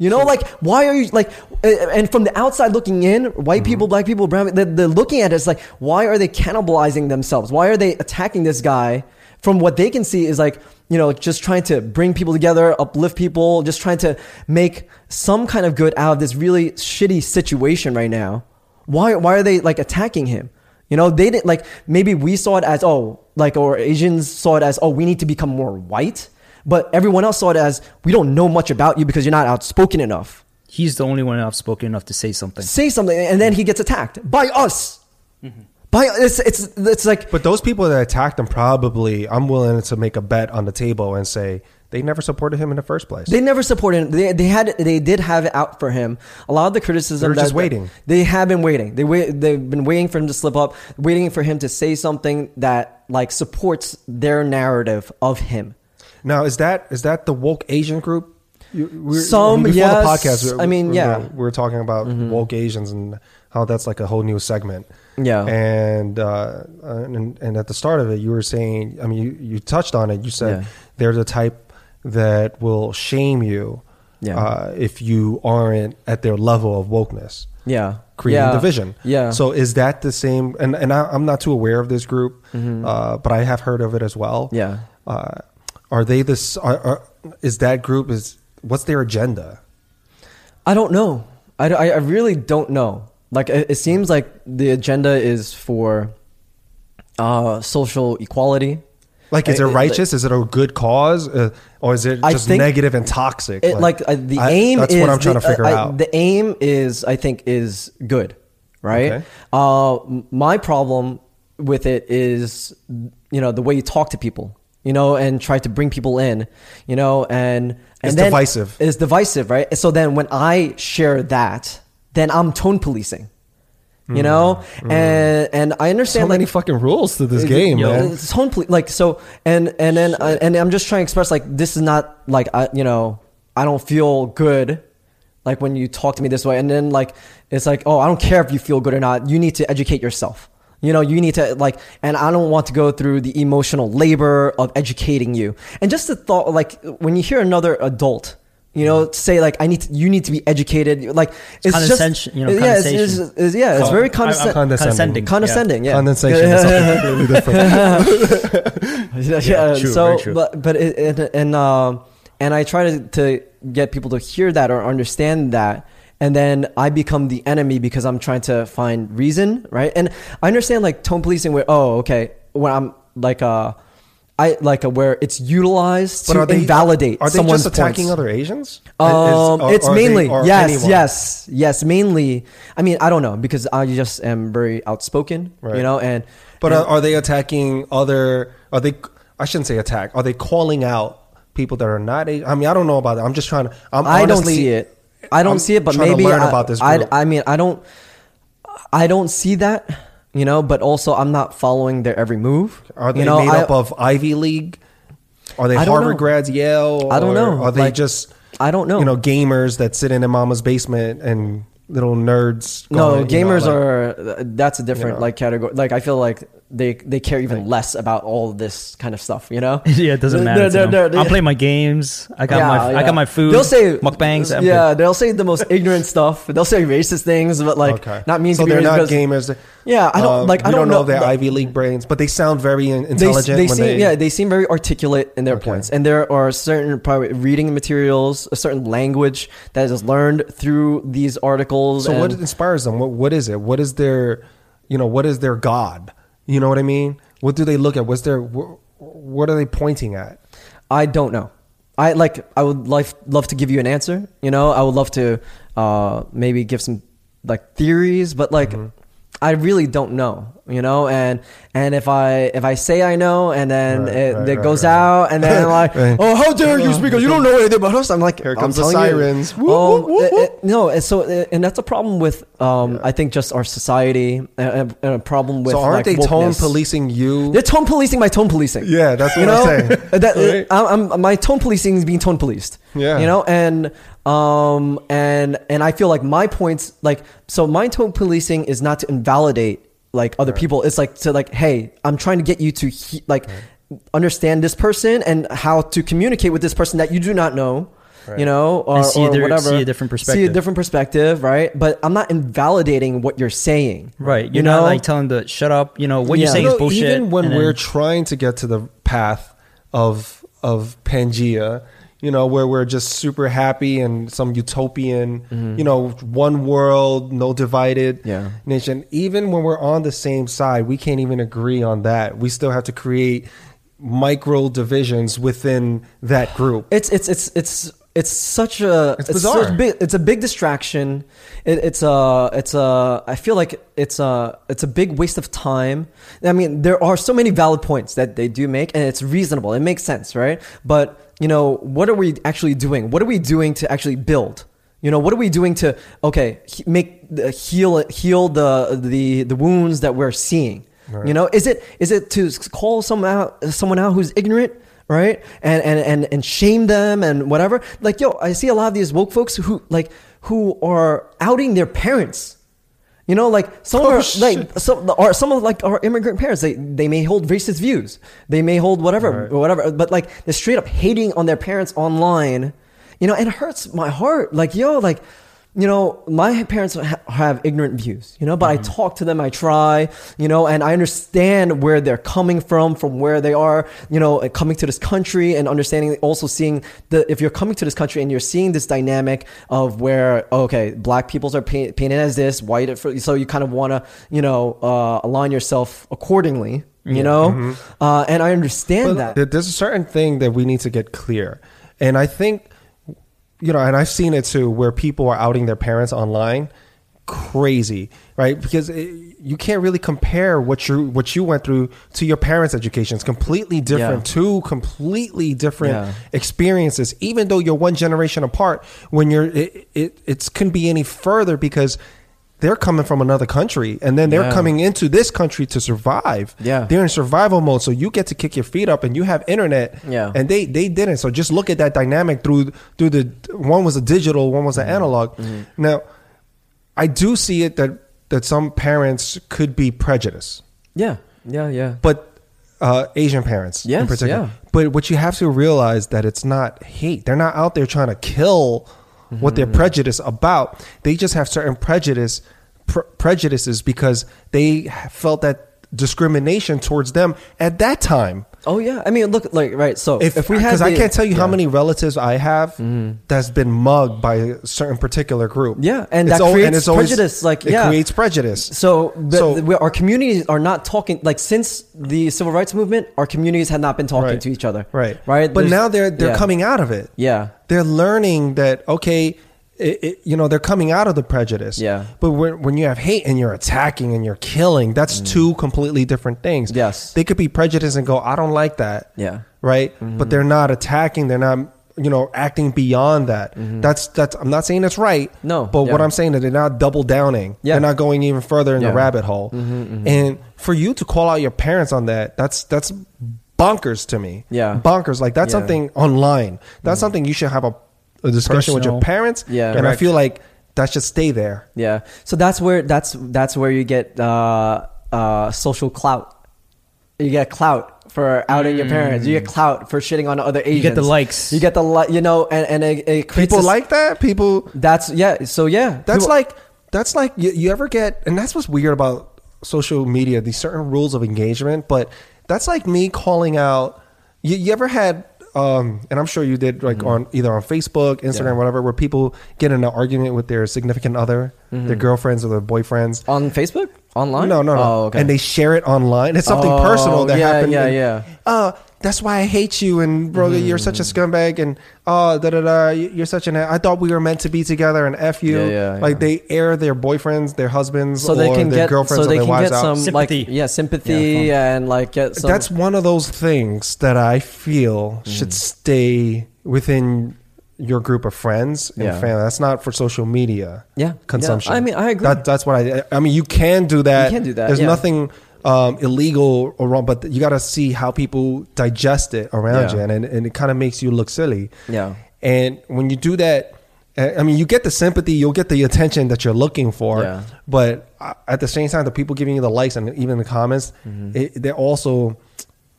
You know, hmm. like why are you like? And from the outside looking in, white people, hmm. black people, brown, they're, they're looking at it. It's like why are they cannibalizing themselves? Why are they attacking this guy? From what they can see is like you know just trying to bring people together, uplift people, just trying to make some kind of good out of this really shitty situation right now. Why why are they like attacking him? You know, they didn't like maybe we saw it as oh, like or Asians saw it as oh, we need to become more white, but everyone else saw it as we don't know much about you because you're not outspoken enough. He's the only one outspoken enough to say something. Say something, and then he gets attacked by us. Mm-hmm. By it's it's it's like But those people that attacked him probably, I'm willing to make a bet on the table and say they never supported him in the first place. They never supported him. They, they had they did have it out for him. A lot of the criticism. They were that- just waiting. They have been waiting. They wait. They've been waiting for him to slip up, waiting for him to say something that like supports their narrative of him. Now, is that is that the woke Asian group? You, we're- Some, before yes. the podcast. we- I mean, we- yeah. Mm-hmm. we were talking about woke Asians and how that's like a whole new segment. Yeah. and uh, and and at the start of it, you were saying, I mean, you you touched on it. You said Yeah. they're the type that will shame you Yeah. uh, if you aren't at their level of wokeness. Yeah, creating yeah. division. Yeah. So is that the same? And and I, I'm not too aware of this group, uh, but I have heard of it as well. Mm-hmm. Yeah. Uh, are they this? Are, are, is that group is what's their agenda? I don't know. I, I, I really don't know. Like it, it seems like the agenda is for uh, social equality. Like, is it righteous? is it a good cause, uh, or is it just negative and toxic? It, like uh, the I- aim That's is what I'm trying the, to figure uh, I- out. The aim is, I think, is good, right? Okay. Uh, my problem with it is, you know, the way you talk to people, you know, and try to bring people in, you know, and and It's divisive. It's divisive, right? So then when I share that, then I'm tone policing. You know, and and I understand Hmm. so like many fucking rules to this game, yo, man. It's tone ple- like so, and and then I, and I'm just trying to express like this is not like I you know I don't feel good like when you talk to me this way, and then like it's like oh I don't care if you feel good or not. You need to educate yourself. You know, you need to like, and I don't want to go through the emotional labor of educating you. And just the thought, like, when you hear another adult, you know, say like, "I need, to, you need to be educated," like it's, just, you know, yeah, it's, it's, condensation. it's- yeah, it's Con- very I- I'm condescending. Condescending. Condescending, yeah. Condensation is different. yeah, Yeah, true, so very true. but but it, it, and um and I try to to get people to hear that or understand that and then I become the enemy because I'm trying to find reason right and I understand like tone policing where oh okay when I'm like uh I like uh, where it's utilized to invalidate Are they someone's just attacking points. other Asians? Um, Is- it's are mainly or yes, anyone? yes, yes. Mainly, I mean, I don't know because I just am very outspoken, Right. you know, and But and- are, are they attacking other? Are they? I shouldn't say attack. Are they calling out people that are not? I mean, I don't know about that. I'm just trying to. I'm I don't see it. I don't I'm see it, but maybe learn I, about this group. I mean, I don't. I don't see that, you know. But also, I'm not following their every move. Are they you know, made I, up of Ivy League? Are they Harvard know. grads, Yale? I don't or know. Are they Like, just? I don't know. You know, gamers that sit in their mama's basement and little nerds. no, going, you know, gamers like- are. That's a different know. like category. Like I feel like they they care even less about all this kind of stuff. You know. yeah, it doesn't matter. They're- they're- they're- I'll play my games. I got Yeah, my I got my food. They'll say mukbangs. I'm Yeah, good. they'll say the most ignorant stuff. They'll say racist things, but like okay. not mean So to they're racist not because- gamers. Yeah, I don't- um, like, I don't don't know know- their like- Ivy League brains, but they sound very in- they, intelligent. they when seem they, yeah they seem very articulate in their Okay. points and there are certain probably reading materials a certain language that is learned through these articles So and what inspires them? What what is it? What is their, you know, what is their god? You know what I mean? What do they look at? What's their wh- what are they pointing at? i don't know i like i would like love to give you an answer you know i would love to uh maybe give some like theories but like Mm-hmm. I really don't know, you know, and and if I if I say I know and then Right, it, right, it right, goes out and then like oh how dare you speak you don't know anything about us I'm like Here I'm comes the you. sirens. Whoop, Um, whoop, it- it- no, and so and that's a problem with um I think just our society and, a problem with so aren't like, they tone policing you? They're tone policing my tone policing. Yeah, that's you what know I'm saying. that? I'm, I'm- my tone policing is being tone policed. Yeah. you know, and um and and I feel like my points like so my tone policing is not to invalidate like other people. It's like to like hey, I'm trying to get you to he, like understand this person and how to communicate with this person that you do not know. You know, or, see or their- whatever. see a different perspective. See a perspective. different perspective, right? But I'm not invalidating what you're saying. Right. You're You not know? like telling the shut up. You know what Yeah. you're saying You know, is bullshit. Even when we're then- trying to get to the path of of Pangea, you know, where we're just super happy and some utopian, Mm-hmm. you know, one world, no divided Yeah. nation. Even when we're on the same side, we can't even agree on that. We still have to create micro divisions within that group. It's it's it's it's it's such a It's such bizarre. big, it's a big distraction. It, it's a it's a I feel like it's a it's a big waste of time. I mean, there are so many valid points that they do make, and it's reasonable. It makes sense, right? But you know, what are we actually doing? What are we doing to actually build? You know, what are we doing to okay make the, heal heal the the the wounds that we're seeing? You know, is it is it to call someone out someone out who's ignorant? right? And and and and shame them and whatever. Like yo, I see a lot of these woke folks who like who are outing their parents. You know, like some Oh, are shit. like some are some of like our immigrant parents. They they may hold racist views. They may hold whatever Right. whatever. But like they're straight up hating on their parents online. You know, and it hurts my heart. Like yo, like you know, my parents ha- have ignorant views, you know, but I talk to them, I try, you know, and I understand where they're coming from, from where they are, you know, coming to this country and understanding, also seeing the, if you're coming to this country and you're seeing this dynamic of where, okay, black peoples are paint, painted as this, white, so you kind of want to, you know, uh, align yourself accordingly, you know, uh, and I understand But that. There's a certain thing that we need to get clear. And I think, you know, and I've seen it too, where people are outing their parents online. Crazy, right? Because it, you can't really compare what you what you went through to your parents' education. It's completely different. Yeah. Two completely different Yeah. experiences. Even though you're one generation apart, when you're it, it it's couldn't be any further because they're coming from another country and then they're Yeah. coming into this country to survive. Yeah. They're in survival mode, so you get to kick your feet up and you have internet. Yeah. And they they didn't. So just look at that dynamic through through the one was a digital, one was an analog. Now, I do see it that that some parents could be prejudiced, yeah, yeah, yeah. but uh, Asian parents in particular. yeah. But what you have to realize that it's not hate. They're not out there trying to kill what they're mm-hmm. prejudiced about. They just have certain prejudice pre- prejudices because they felt that discrimination towards them at that time. Oh yeah, I mean, look, like right. So If, if, we had, because I can't tell you how yeah. Mm-hmm. many relatives I have that's been mugged by a certain particular group. Yeah, and It's that al- creates prejudice, like, it yeah. creates prejudice. So, So- the- our communities are not talking like since the civil rights movement. Our communities had not been talking Right. to each other. Right, right. But There's- now they're they're yeah. coming out of it. Yeah, they're learning that okay it, it, you know they're coming out of the prejudice Yeah. but when, when you have hate and you're attacking and you're killing that's two completely different things Mm. Yes. they could be prejudiced and go i don't like that Yeah. right but they're not attacking they're not you know acting beyond that that's that's i'm not saying that's right Mm-hmm. No, but what i'm saying is they're not double downing Yeah. they're not going even further in Yeah. Mm-hmm, the rabbit hole and for you to call out your parents on that that's that's bonkers to me Yeah. bonkers like that's Yeah. something online that's something you should have a, a discussion with your parents Yeah. and i feel like that should stay there yeah. So that's where that's that's where you get uh, uh, social clout. You get clout for outing your parents. You get clout for shitting on other Asians. You get the likes. You get the li- you know, and and it, it creates people this- like that people that's yeah. So yeah, that's People- like that's like you, you ever get and that's what's weird about social media these certain rules of engagement but that's like me calling out you, you ever had um and i'm sure you did like on either on facebook instagram Mm-hmm. Yeah. whatever where people get in an argument with their significant other their girlfriends or their boyfriends on Facebook, online. no no no Oh, okay. and they share it online it's something Oh, personal that yeah, happened yeah, and, yeah. uh that's why i hate you and bro you're such a Mm-hmm. scumbag and oh da da da you're such an i thought we were meant to be together and f you Yeah, yeah, like yeah. they air their boyfriends their husbands so they can their get girlfriends so they can wives get out. some like Sympathy. yeah sympathy Yeah, and like get some that's one of those things that i feel Mm. should stay within your group of friends and Yeah. family that's not for social media Yeah. consumption Yeah. I mean, I agree. that, that's what i i mean you can do that You can do that, there's yeah. nothing um, illegal or wrong but you got to see how people digest it around Yeah. you and, and, it kind of makes you look silly Yeah. and when you do that, I mean, you get the sympathy, you'll get the attention that you're looking for. Yeah. But at the same time, the people giving you the likes and even the comments, Mm-hmm. it, they're also,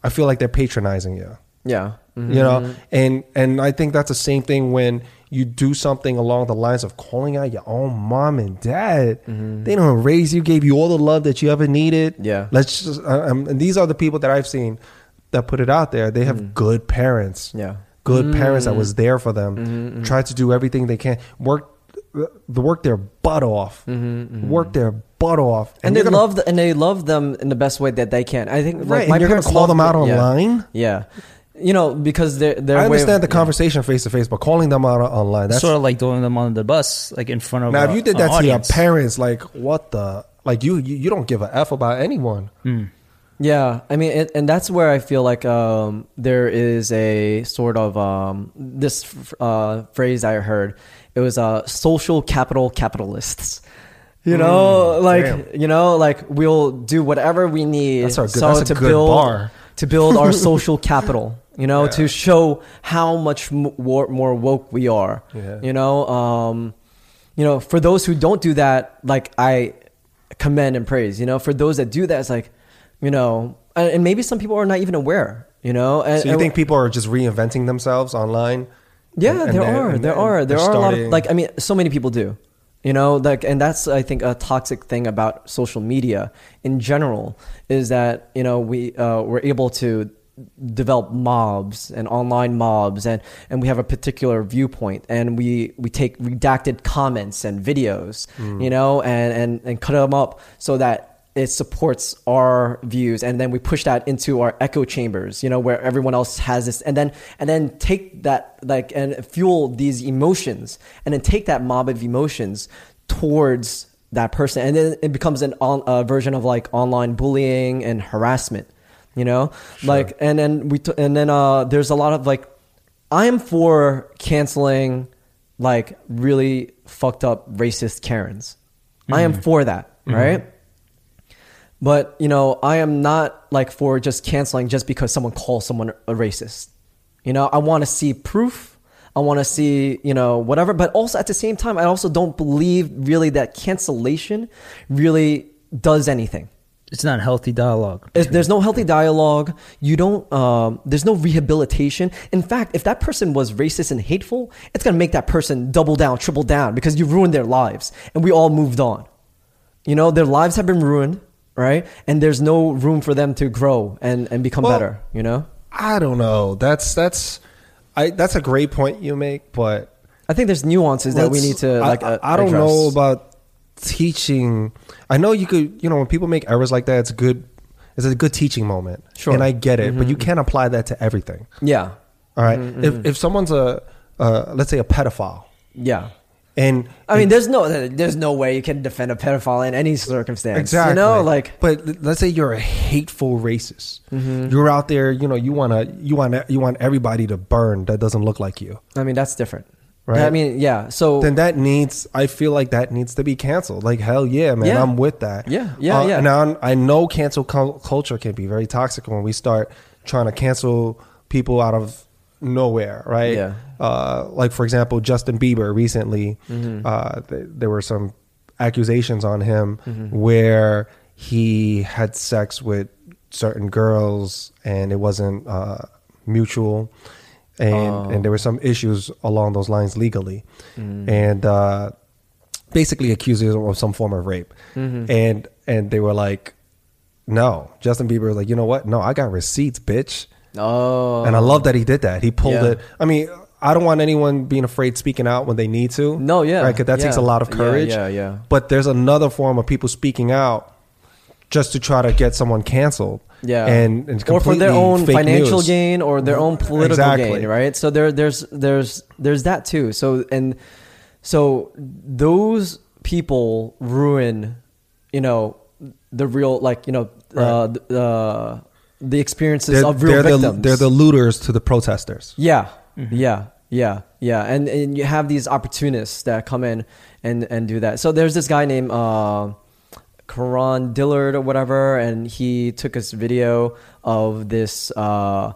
I feel like they're patronizing you. yeah Mhm. You know, and and I think that's the same thing when you do something along the lines of calling out your own mom and dad. They don't raise you, gave you all the love that you ever needed. Mm-hmm. Yeah. let's just. Uh, um, and these are the people that I've seen that put it out there. They have good parents Mm. Yeah. good parents Mm. that was there for them, Mm-hmm, tried to do everything they can, work the work their butt off, work their butt off, Mm-hmm, and, they gonna- love the, and they love them in the best way that they can. I think like right. my and you're gonna parents call them out yeah. online. Yeah, you know because they're they're I way of- understand the conversation face to face, but calling them out online that's sort of like throwing them on the bus, like in front of. now. a- If you did that to your parents, like what the like you you, you don't give a f about anyone. Yeah, I mean, it, and that's where I feel like um, there is a sort of um, this uh, phrase I heard. It was uh, social capital capitalists. You know, like damn. you know, like we'll do whatever we need That's our good- so that's a to good build bar. to build our social capital. You know, Yeah. to show how much more, more woke we are. Yeah. You know, um, you know, for those who don't do that, like I commend and praise. You know, for those that do that, it's like, you know, and, maybe some people are not even aware. You know, and, So you and- think people are just reinventing themselves online? yeah, And- there are, there they're- are, there they're a lot of like. I mean, so many people do. You know, like, and that's I think a toxic thing about social media in general is that you know we uh, we're able to develop mobs and online mobs and and we have a particular viewpoint and we we take redacted comments and videos Mm. you know and and and cut them up so that it supports our views and then we push that into our echo chambers you know where everyone else has this and then and then take that like and fuel these emotions and then take that mob of emotions towards that person and then it becomes an on, a version of like online bullying and harassment you know? Like and then we t- and then uh there's a lot of like i am for canceling like really fucked up racist karens. I am for that right? But you know i am not like for just canceling just because someone calls someone a racist. You know i want to see proof. I want to see you know whatever. But also at the same time i also don't believe really that cancellation really does anything it's not healthy dialogue. there's no healthy dialogue. You don't um, there's no rehabilitation. In fact if that person was racist and hateful it's going to make that person double down triple down because you ruined their lives. And we all moved on. You know their lives have been ruined right? And there's no room for them to grow and, and become Well- better you know? I don't know. That's that's I that's a great point you make, but i think there's nuances that we need to like I, uh, I don't know about teaching. I know you could, you know, when people make errors like that, it's good. It's a good teaching moment, Sure. and I get it. But you Mm-hmm. can't apply that to everything. yeah All right? Mm-hmm, If if someone's a uh, let's say a pedophile, yeah and I mean, there's no, there's no way you can defend a pedophile in any circumstance. Exactly. You know, like, but let's say you're a hateful racist. Mm-hmm. You're out there, you know, you want to, you want, you want everybody to burn that doesn't look like you. I mean, that's different, Right. I mean, yeah. So Then that needs, I feel like that needs to be canceled. Like hell yeah, man, Yeah. I'm with that. Yeah, yeah, Uh, yeah. Now I know cancel culture can be very toxic when we start trying to cancel people out of nowhere, right? Yeah. Uh, like for example, Justin Bieber recently, Mm-hmm. uh, th- there were some accusations on him Mm-hmm. where he had sex with certain girls and it wasn't uh, mutual. And, Oh. and there were some issues along those lines legally, Mm. and uh, basically accused him of some form of rape. Mm-hmm. And and they were like, "No." Justin Bieber was like, "You know what? No, I got receipts, bitch." oh, And I love that he did that. He pulled Yeah. it. I mean, I don't want anyone being afraid speaking out when they need to. No, yeah, right? Because that takes a lot of Yeah, courage. yeah, yeah. But there's another form of people speaking out just to try to get someone canceled. Yeah, and, and or for their own financial news. gain or their own political Exactly. gain, right? So there, there's, there's, there's that too. So and so those people ruin, you know, the real, like you know, uh, Right. the, uh, the experiences They're, of real they're the, victims. they're the looters to the protesters. Yeah, yeah, yeah, yeah, and and you have these opportunists that come in and and do that. So there's this guy named uh, Karan Dillard or whatever, and he took this video of this uh,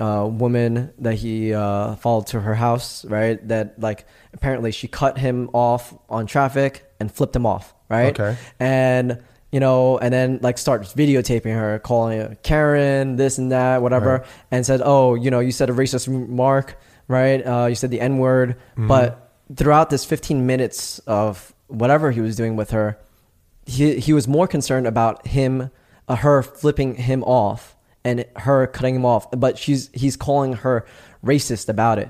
uh, woman that he uh, followed to her house, right? That like apparently she cut him off on traffic and flipped him off, right? Okay. and you know, and then like starts videotaping her, calling her Karen, this and that, whatever, Right. and said, "Oh, you know, you said a racist remark, right? Uh, you said the N word, Mm-hmm. but throughout this 15 minutes of whatever he was doing with her, he he was more concerned about him, uh, her flipping him off." And her cutting him off, but she's he's calling her racist about it.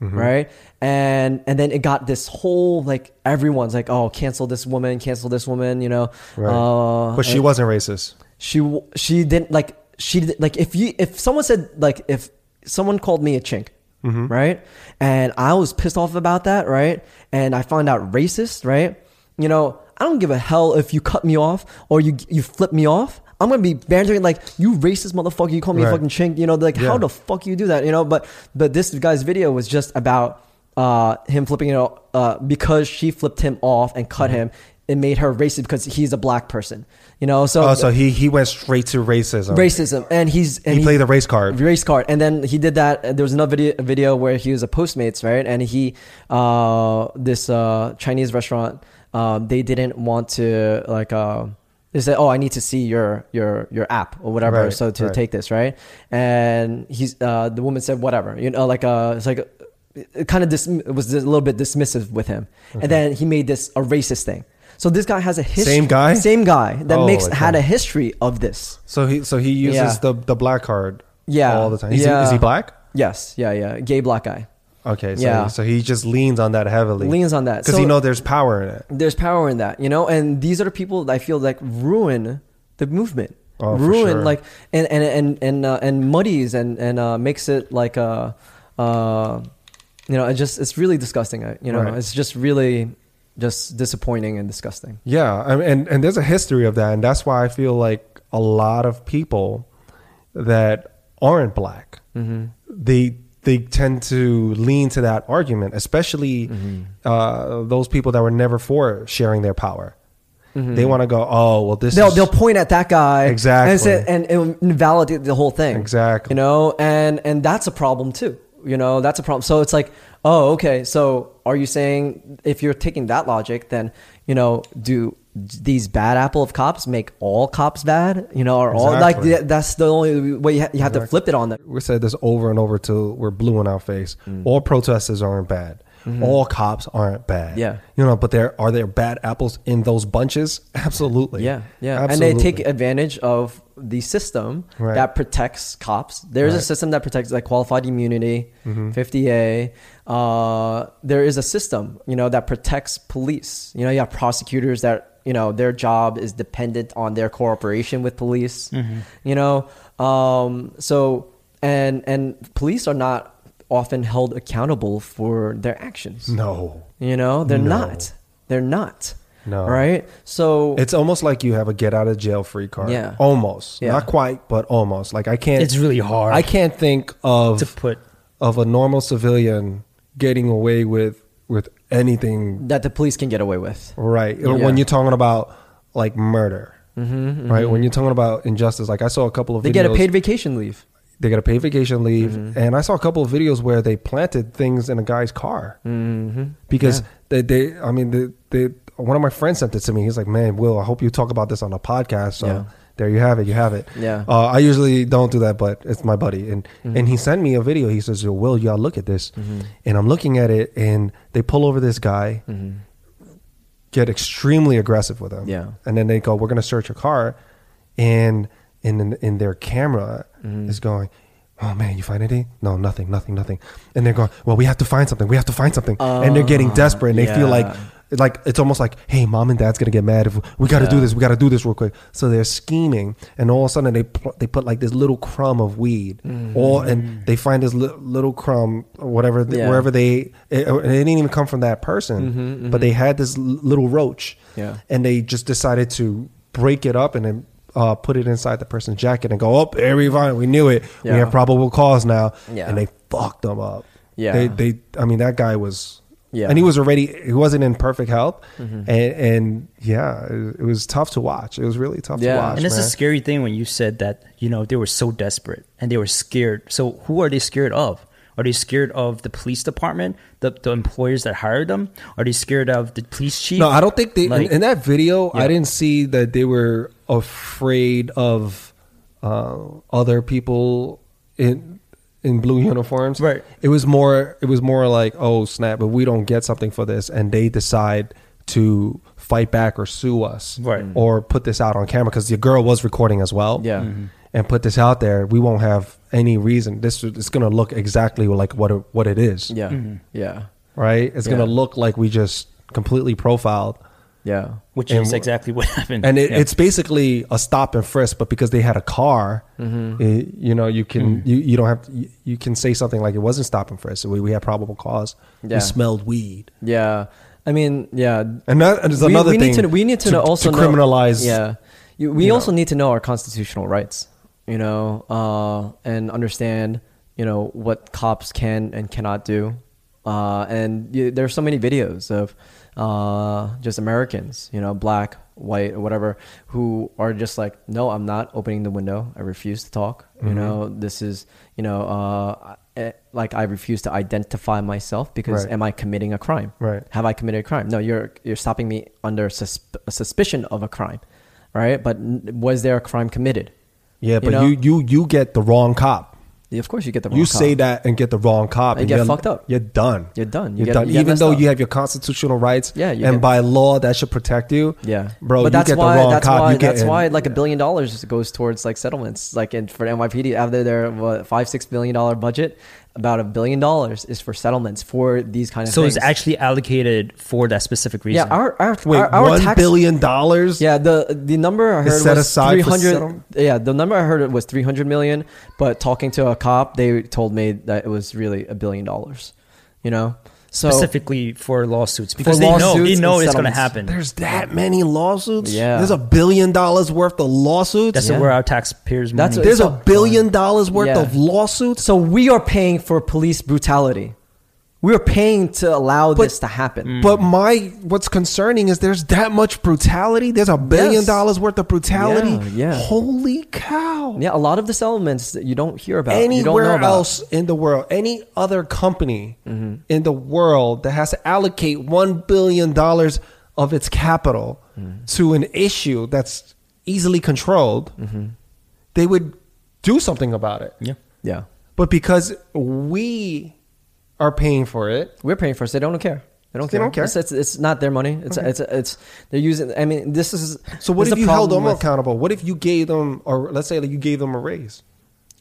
Mm-hmm. Right. And and then it got this whole like everyone's like, oh, cancel this woman, cancel this woman, you know. Right. Uh, but she wasn't racist. she she didn't like she like if you if someone said like if someone called me a chink, Mm-hmm. right? And I was pissed off about that, right? And I found out racist, right? You know, I don't give a hell if you cut me off or you you flip me off. I'm gonna be bantering like you racist motherfucker. You call me a fucking chink. You know, like Yeah. how the fuck you do that? You know, but but this guy's video was just about uh him flipping it off uh because she flipped him off and cut him. It made her racist because he's a black person. You know, so Oh, so he he went straight to racism. racism and he's and He played the race card. race card and then he did that and there was another video, video where he was a postmates right and he uh this uh chinese restaurant um they didn't want to like uh they said oh i need to see your your your app or whatever Right, so to right. take this right and he's uh the woman said whatever you know like uh it's like it kind of dis- was a little bit dismissive with him and then he made this a racist thing so this guy has a history Same guy? same guy that Oh, makes okay. had a history of this So he so he uses Yeah. the the black card. Yeah. all the time. He's, Yeah. Is he black? yes yeah yeah gay black guy Okay. So Yeah. so he just leans on that heavily. leans on that because So- he know there's power in it. there's power in that, you know. And these are the people that I feel like ruin the movement, Oh, ruin sure. like and and and and uh, and muddies and and uh, makes it like a. uh you know it just it's really disgusting. uh, You know, Right. it's just really just disappointing and disgusting. Yeah, I mean, and and there's a history of that, and that's why I feel like a lot of people that aren't black, Mm-hmm. they they tend to lean to that argument, especially Mm-hmm. uh, those people that were never for sharing their power. They want to go, oh well, this Mm-hmm. They'll is they'll point at that guy Exactly. and say, and, and invalidate the whole thing Exactly. you know and and that's a problem too you know that's a problem so it's like oh okay so are you saying if you're taking that logic then you know do these bad apple of cops make all cops bad you know or all like th- that's the only way you, ha- you have to flip it on them we said this over and over till we're blue in our face. Mm. All protesters aren't bad. All cops aren't bad. Mm-hmm. Yeah. you know, but there are there bad apples in those bunches. Absolutely. Yeah, yeah, Absolutely. and they take advantage of the system Right. that protects cops. There's a system that protects like qualified immunity, Mm-hmm. 50A. Uh, there is a system, you know, that protects police. You know, you have prosecutors that you know their job is dependent on their cooperation with police. You know, um, so and and police are not often held accountable for their actions. No. You know, they're No. not. They're not. No. Right. So It's almost like you have a get out of jail free card. Yeah. Almost. Yeah. Not quite, but almost. Like I can't It's really hard. I can't think of to put. of a normal civilian getting away with with anything that the police can get away with. right. Yeah. When you're talking about like murder. Right? When you're talking about injustice, like I saw a couple of Mm-hmm, They videos get a paid vacation leave. they get a paid vacation leave Mm-hmm. and I saw a couple of videos where they planted things in a guy's car. Mm-hmm. because they, they I mean they, they one of my friends sent it to me. He's like, "Man, Will, I hope you talk about this on a podcast." So Yeah. There you have it. You have it. Yeah. Uh, I usually don't do that, but it's my buddy, and Mm-hmm. and he sent me a video. He says, "Yo, Will, gotta look at this," and I'm looking at it, and they pull over this guy, get extremely aggressive with him, Yeah. and then they go, "We're gonna search your car," and in in their camera Mm-hmm. is going. Oh man, you find anything? No, nothing, nothing, nothing. And they're going, well, we have to find something. We have to find something. and they're getting desperate, and they feel like, yeah. Like it's almost like, hey, mom and dad's gonna get mad if we got to do this. We got to do this real quick. So they're scheming, and all of a sudden they pl- they put like this little crumb of weed, all and they find this li- little crumb, or whatever, Mm-hmm. Yeah. wherever they. It, it didn't even come from that person, but they had this little roach, Mm-hmm, Yeah. and they just decided to break it up and then. Uh, put it inside the person's jacket and go up. Oh, there we find it. We knew it. We have probable cause now. Yeah. And they fucked them up. Yeah. They, they, I mean, that guy was, Yeah. and he was already, he wasn't in perfect health. Mm-hmm. And, and yeah, it, it was tough to watch. It was really tough Yeah. to watch. And it's a scary thing when you said that, you know, they were so desperate and they were scared. So who are they scared of? Are they scared of the police department, the, the employers that hired them? Are they scared of the police chief? No, I don't think they, Like- in, in that video, I didn't see that they were afraid of uh, other people in, in blue uniforms. Right. It was more, it was more like, oh snap, if we don't get something for this and they decide to fight back or sue us Right. or put this out on camera because the girl was recording as well. Yeah. Mm-hmm. and put this out there, we won't have any reason. This is going to look exactly like what it, what it is, Yeah. Mm-hmm. Yeah. right? It's going to look like we just completely profiled, Yeah. which And is exactly what happened. and it, Yeah. it's basically a stop and frisk. But because they had a car, Mm-hmm. eh, you know, you can Mm-hmm. you, you don't have to, you, you can say something like it wasn't stop and frisk. We we had probable cause. Yeah. We smelled weed. Yeah. I mean, yeah. And that is another we thing. need to we need to, know also to know- criminalize. Yeah, you, we you also know. need to know our constitutional rights. You know, uh, and understand you know what cops can and cannot do. Uh, and you, there's so many videos of uh, just Americans, you know, black, white, or whatever, who are just like, no, I'm not opening the window. I refuse to talk. Mm-hmm. You know, this is, you know, uh, eh, like I refuse to identify myself because Right. am I committing a crime? Right. Have I committed a crime? No, you're you're stopping me under susp- a suspicion of a crime, right? But n- was there a crime committed? Yeah, You but know? you you you get the wrong cop. Yeah, of course, you get the wrong You cop. say that and get the wrong cop, And get you're- fucked up. You're done. You're done. You're get- done. you Even though up. you have your constitutional rights, Yeah, you and get- by law that should protect you. Yeah, bro. But you that's get why the wrong that's cop. why you get that's in- why like a billion dollars goes towards like settlements, like in, for NYPD out of their what, five six billion dollar budget. About a billion dollars is for settlements for these kind of so things. it's actually allocated for that specific reason. yeah, our our Wait, our, our one tax, billion dollars. Yeah, the the number I heard set was aside three for hundred. settlement? Yeah, the number I heard was three hundred million. But talking to a cop, they told me that it was really a billion dollars. You know, so specifically for lawsuits because they know they know it's going to happen. There's that many lawsuits. Yeah. there's a billion dollars worth of lawsuits. That's Yeah. where our taxpayers' money. what- there's a billion dollars worth Yeah. of lawsuits. so we are paying for police brutality. We are paying to allow But- this to happen. Mm. But my what's concerning is there's that much brutality. There's a billion Yes. dollars worth of brutality. Yeah, yeah. Holy cow. Yeah, a lot of the settlements that you don't hear about. you don't know Anywhere about. else in the world, any other company mm-hmm. in the world that has to allocate one billion dollars of its capital mm. to an issue that's easily controlled, mm-hmm. they would do something about it. yeah. Yeah, But because we are paying for it, we're paying for it. So they don't care. They don't They care. don't care. It's, it's, it's not their money. It's it's it's they're using. I mean, this is. so what if you held them with- accountable? What if you gave them, or let's say that you gave them a raise?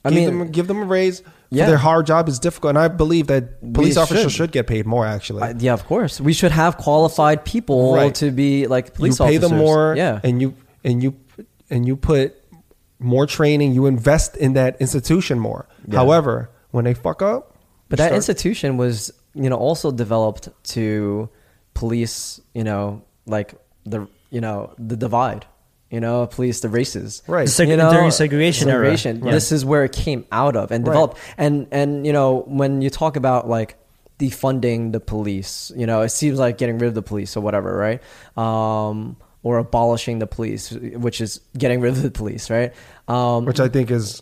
I give mean- them, give them a raise. Yeah. For their hard job is difficult, and I believe that police We officers should. should get paid more. Actually, Uh, yeah, of course. We should have qualified people Right. to be like police you pay officers. them more, Yeah. and you and you and you put more training. You invest in that institution more. Yeah. However, when they fuck up, But that start- institution was, you know, also developed to police, you know, like the, you know, the divide, you know, police the races. Right. Seg- You know, during segregation era. segregation. Yeah. This is where it came out of and Right. developed. And and you know, when you talk about like defunding the police, you know, it seems like getting rid of the police or whatever, right? Um, or abolishing the police, which is getting rid of the police, right? Um, which I think is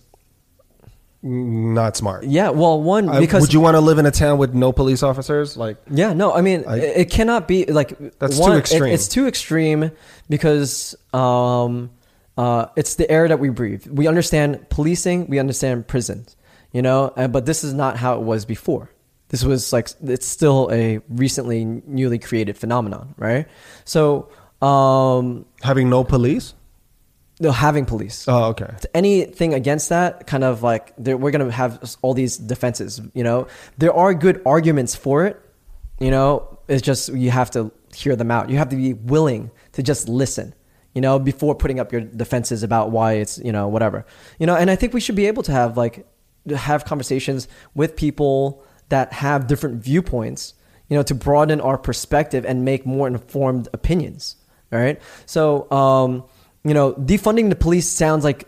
not smart. yeah, well, one I- because would you want to live in a town with no police officers? Like, Yeah, no, I mean, I- it cannot be like That's one, too it- extreme. it's too extreme because um, uh, it's the air that we breathe. We understand policing, we understand prisons, you know, uh, but this is not how it was before. This was like it's still a recently newly created phenomenon, right? So, um, having no police. No, having police. Oh, okay. anything against that kind of like we're gonna have all these defenses you know? There are good arguments for it you know? It's just you have to hear them out. You have to be willing to just listen you know before putting up your defenses about why it's you know whatever. You know and i think we should be able to have like have conversations with people that have different viewpoints you know to broaden our perspective and make more informed opinions all right? So um you know, defunding the police sounds like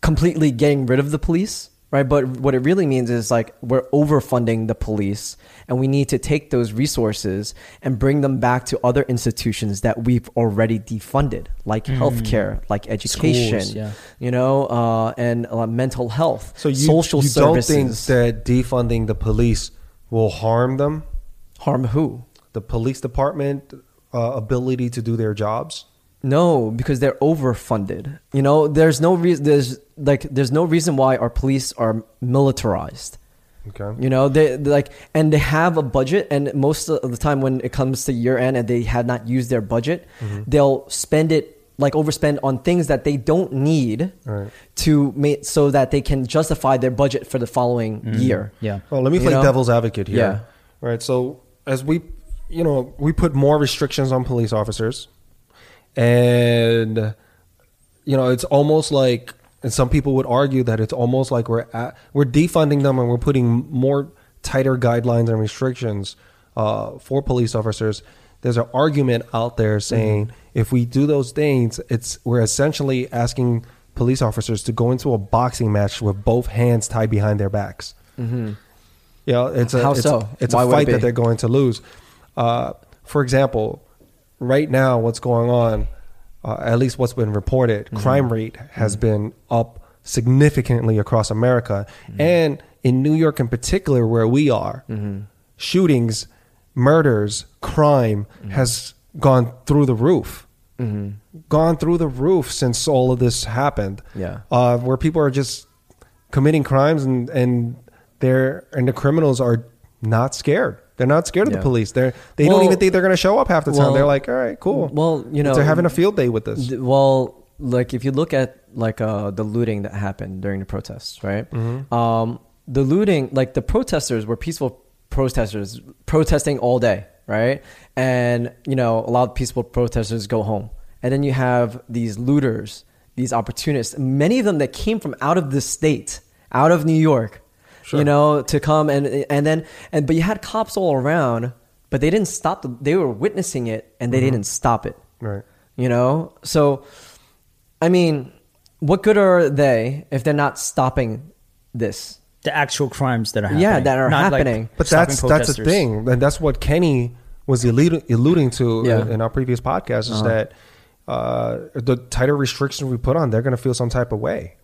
completely getting rid of the police, right? But what it really means is like we're overfunding the police and we need to take those resources and bring them back to other institutions that we've already defunded, like healthcare, like education, Schools, yeah. you know, uh, and uh, mental health, So you, social you services. don't think that defunding the police will harm them? Harm who? The police department uh, ability to do their jobs? No, because they're overfunded. You know, there's no reason. There's like there's no reason why our police are militarized. Okay. You know, they like, and they have a budget, and most of the time when it comes to year end and they have not used their budget, mm-hmm. they'll spend it like overspend on things that they don't need Right. to make so that they can justify their budget for the following mm-hmm. year. Yeah. Well, let me You play know? devil's advocate here. Yeah. Right. So as we, you know, we put more restrictions on police officers, and you know, it's almost like, and some people would argue that it's almost like we're at, we're defunding them and we're putting more tighter guidelines and restrictions uh, for police officers. There's an argument out there saying if we do those things, it's we're essentially asking police officers to go into a boxing match with both hands tied behind their backs. Mm-hmm. You know, it's a How it's, so? it's Why a fight that they're going to lose. Uh, for example, right now, what's going on? Uh, at least what's been reported, Mm-hmm. crime rate has been up significantly across America, Mm-hmm. and in New York in particular, where we are, Mm-hmm. shootings, murders, crime Mm-hmm. has gone through the roof. Gone through the roof since all of this happened Yeah. uh, where people are just committing crimes and and they're and the criminals are not scared. They're not scared of Yeah. the police. They're they Well- don't even think they're going to show up half the time. well- they're like, all right, cool. Well, you know, they're having a field day with this. Well, like if you look at like uh, the looting that happened during the protests, right? Mm-hmm. Um, the looting, like the protesters were peaceful protesters protesting all day, right? And you know, a lot of peaceful protesters go home, and then you have these looters, these opportunists, many of them that came from out of the state, out of New York, Sure. you know, to come and and then and but you had cops all around, but they didn't stop. The, they were witnessing it, and they didn't stop it Right. you know so i mean what good are they if they're not stopping this The actual crimes that are happening. Yeah, that are Not, like, happening. But stopping that's that's the thing, and that's what Kenny was alluding, alluding to Yeah. in, in our previous podcast is Uh-huh. that uh, the tighter restrictions we put on, they're going to feel some type of way,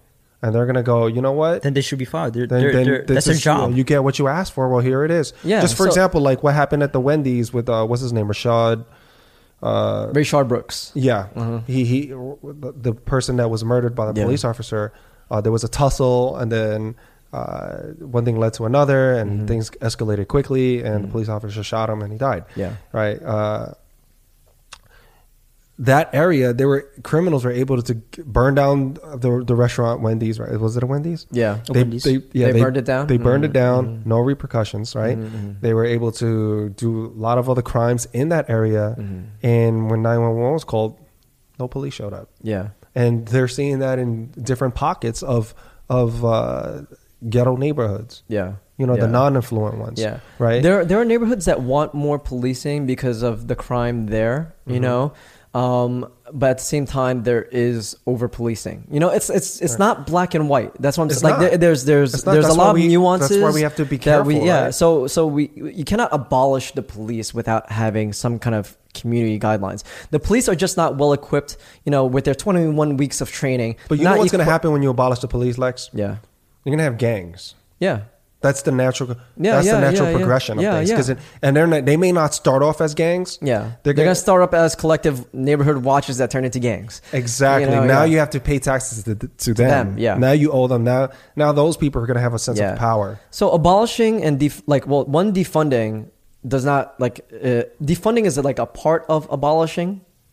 and they're going to go, you know what? Then they should be fired. They're, then, they're, then they're, that's their is, you know, job. You, get what you asked for. Well, here it is. Yeah, Just for so- example, like what happened at the Wendy's with uh, what's his name, Rashad. Uh, Rayshard Brooks yeah, Uh-huh. he he, the, person that was murdered by the Yeah. police officer. Uh, there was a tussle, and then uh, one thing led to another, and Mm-hmm. things escalated quickly, and the police officer shot him, and he died. Yeah. right. Uh, that area, there were criminals were able to burn down the the restaurant Wendy's. Right? Was it a Wendy's? yeah They, Wendy's? they, yeah, They burned it down? They burned it Mhm, down. No repercussions, right? Mhm, They were able to do a lot of other crimes in that area. Mhm. And when 911 was called, no police showed up. yeah And they're seeing that in different pockets of of uh, ghetto neighborhoods. yeah You know, yeah. the non-affluent ones. yeah Right. there there are neighborhoods that want more policing because of the crime there you Mm-hmm. know um but at the same time there is over policing. You know it's it's it's not black and white. That's what i'm saying. Like there, there's there's not. there's a lot of we- nuances that's why we have to be that we- careful, yeah right? so so we you cannot abolish the police without having some kind of community guidelines. The police are just not well equipped you know with their 21 weeks of training. But you know what's going to happen when you abolish the police, Lex? yeah. You're going to have gangs. yeah That's the natural. Yeah, that's yeah, the natural yeah, progression of things. yeah. 'Cause it- and they're not, they may not start off as gangs. yeah they're, They're gonna, gonna- start up as collective neighborhood watches that turn into gangs Exactly. You know, now you have to pay taxes to, to them. them, yeah. Now you owe them. Now now those people are going to have a sense of power. So abolishing and def- like well, one defunding does not like uh, defunding is like a part of abolishing.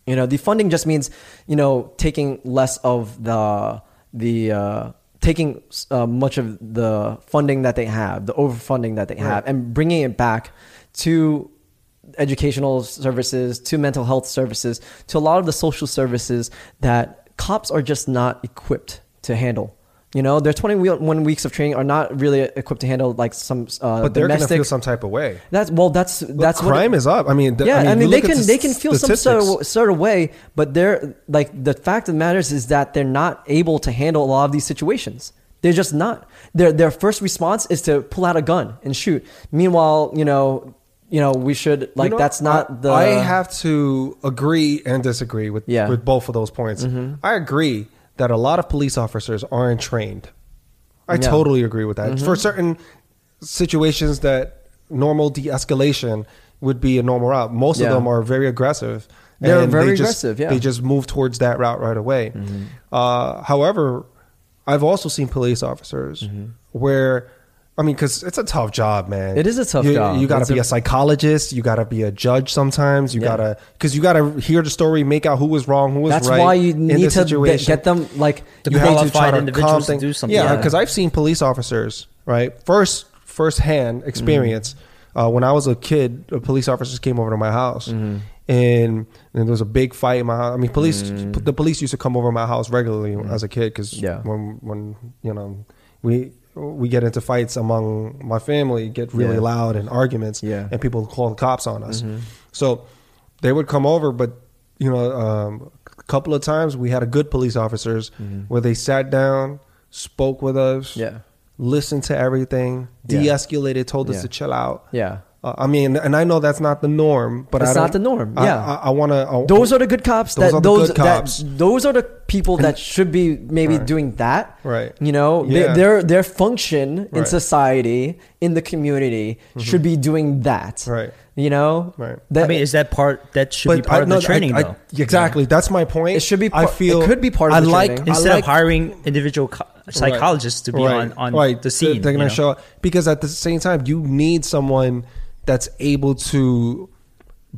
You know, defunding just means you know taking less of the the uh, taking uh, much of the funding that they have, the overfunding that they have, and bringing it back to educational services, to mental health services, to a lot of the social services that cops are just not equipped to handle. You know, their 21 weeks of training are not really equipped to handle like some uh, But they're going to feel some type of way. that's well, that's that's Look, crime what, is up. I mean, th- yeah, I mean, you they can the they can feel some sort of, sort of way, but they're like the fact of the matters is that they're not able to handle a lot of these situations. They're just not. Their their first response is to pull out a gun and shoot. Meanwhile, you know, you know, we should like You know, that's not I, the. I have to agree and disagree with Yeah. Mm-hmm. with both of those points. I agree that a lot of police officers aren't trained. I. Mm-hmm. totally agree with that. For certain situations that normal de-escalation would be a normal route. Most Yeah. of them are very aggressive. They're very they just, aggressive, yeah. Mm-hmm. They just move towards that route right away. Uh, however, I've also seen police officers Mm-hmm. where I mean, because it's a tough job, man. It is a tough you, job. You got to be a- a, psychologist. You got to be a judge. Sometimes you Yeah. gotta because you gotta hear the story, make out who was wrong, who was That's right. That's why you need to situation. get them like The you have to qualified try to individuals calm to things- do something. Yeah, Yeah. because I've seen police officers, right? First, first hand mm-hmm. experience. Uh, when I was a kid, police officers came over to my house, mm-hmm. and, and there was a big fight in my house. I mean, police, mm. the police used to come over to my house regularly mm. as a kid because Yeah. when when you know we we get into fights among my family, get really Yeah. loud and arguments, Yeah. and people call the cops on us. So they would come over, but you know, um, a couple of times we had a good police officers where they sat down, spoke with us, Yeah. listened to everything, de-escalated, told us to chill out. Yeah. Uh, I mean, and I know that's not the norm, but It's I don't, the norm, I- yeah. I, I want to. Those are the good cops. Those that, are the those good cops. That, those are the people that should be maybe Right. doing that. Right. You know, they- their their function in society, in the community, should be doing that. Right. You know. Right. That, I mean, is that part that should be part I- of no, the training I- I- though? exactly. That's my point. It should be I feel it could be part of I the like training. I Instead like- of hiring individual co- psychologists to be Right. on on Right. the scene, They're you going know? to show up because at the same time, you need someone that's able to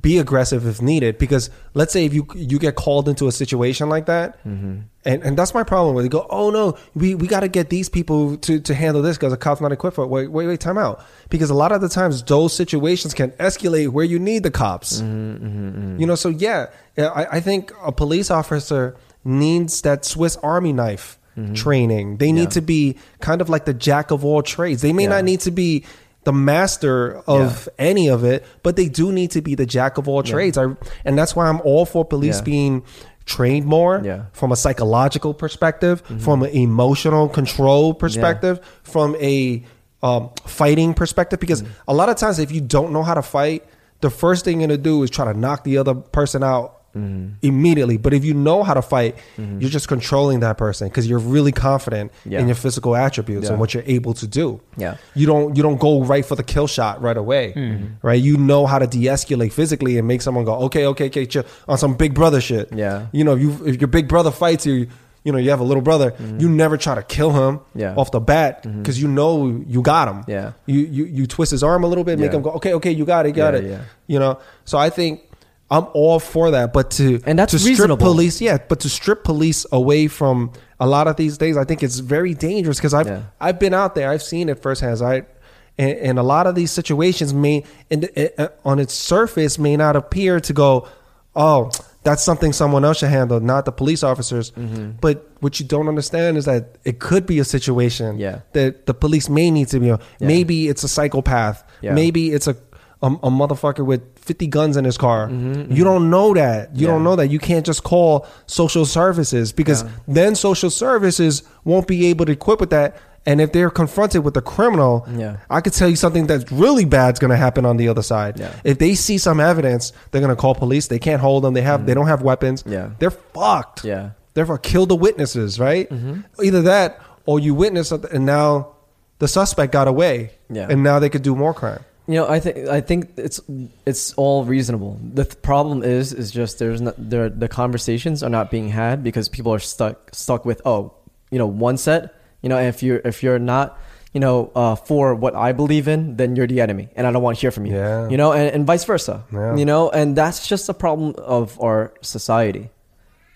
be aggressive if needed. Because let's say if you you get called into a situation like that, Mm-hmm. and and that's my problem. Where they go, oh no, we we got to get these people to to handle this because the cop's not equipped for it. Wait wait wait, time out. Because a lot of the times those situations can escalate where you need the cops. Mm-hmm, You know, so yeah, I, I think a police officer needs that Swiss Army knife training. They need Mm-hmm. Yeah. to be kind of like the jack of all trades. They may Yeah. not need to be the master of any of it, but they do need to be the jack of all trades. I, and that's why I'm all for police Yeah. being trained more Yeah. Mm-hmm. from a psychological perspective, from an emotional control perspective, from a um, fighting perspective. Because Mm-hmm. a lot of times, if you don't know how to fight, the first thing you're gonna do is try to knock the other person out Mm-hmm. immediately. But if you know how to fight, you're just controlling that person because you're really confident Yeah. in your physical attributes and what you're able to do. Yeah. you don't you don't go right for the kill shot right away, Mm-hmm. right? You know how to de-escalate physically and make someone go, okay, okay, okay, chill on some big brother shit. Yeah. you know, you if your big brother fights you. You know, you have a little brother. You never try to kill him Mm-hmm. Yeah. off the bat because you know you got him. Yeah. You, you you twist his arm a little bit, make Yeah. him go, okay, okay, you got it, got Yeah, it. yeah. You know, so I think I'm all for that, but to And that's to strip reasonable. police, yeah, but to strip police away from a lot of these days, I think it's very dangerous because I've Yeah. I've been out there, I've seen it firsthand. I and, and a lot of these situations may, and uh, on its surface, may not appear to go, oh, that's something someone else should handle, not the police officers. Mm-hmm. But what you don't understand is that it could be a situation Yeah. that the police may need to be. Yeah. Maybe it's a psychopath. Yeah. Maybe it's a a, a motherfucker with 50 guns in his car. You don't know that. You Mm-hmm, Yeah. don't know that. You can't just call social services because Yeah. then social services won't be able to equip with that. And if they're confronted with a criminal, Yeah. I could tell you something that's really bad is going to happen on the other side. Yeah. If they see some evidence, they're going to call police. They can't hold them. They have. They don't have weapons. Yeah. They're fucked. Yeah. Therefore, kill the witnesses. Right. Mm-hmm. Either that, or you witness something, and now the suspect got away. Yeah. And now they could do more crime. You know, I think I think it's it's all reasonable. The th- problem is is just there's not there the conversations are not being had because people are stuck stuck with oh you know one set you know and if you're if you're not you know uh, for what I believe in then you're the enemy and I don't want to hear from you Yeah. you know and, and vice versa Yeah. you know and that's just a problem of our society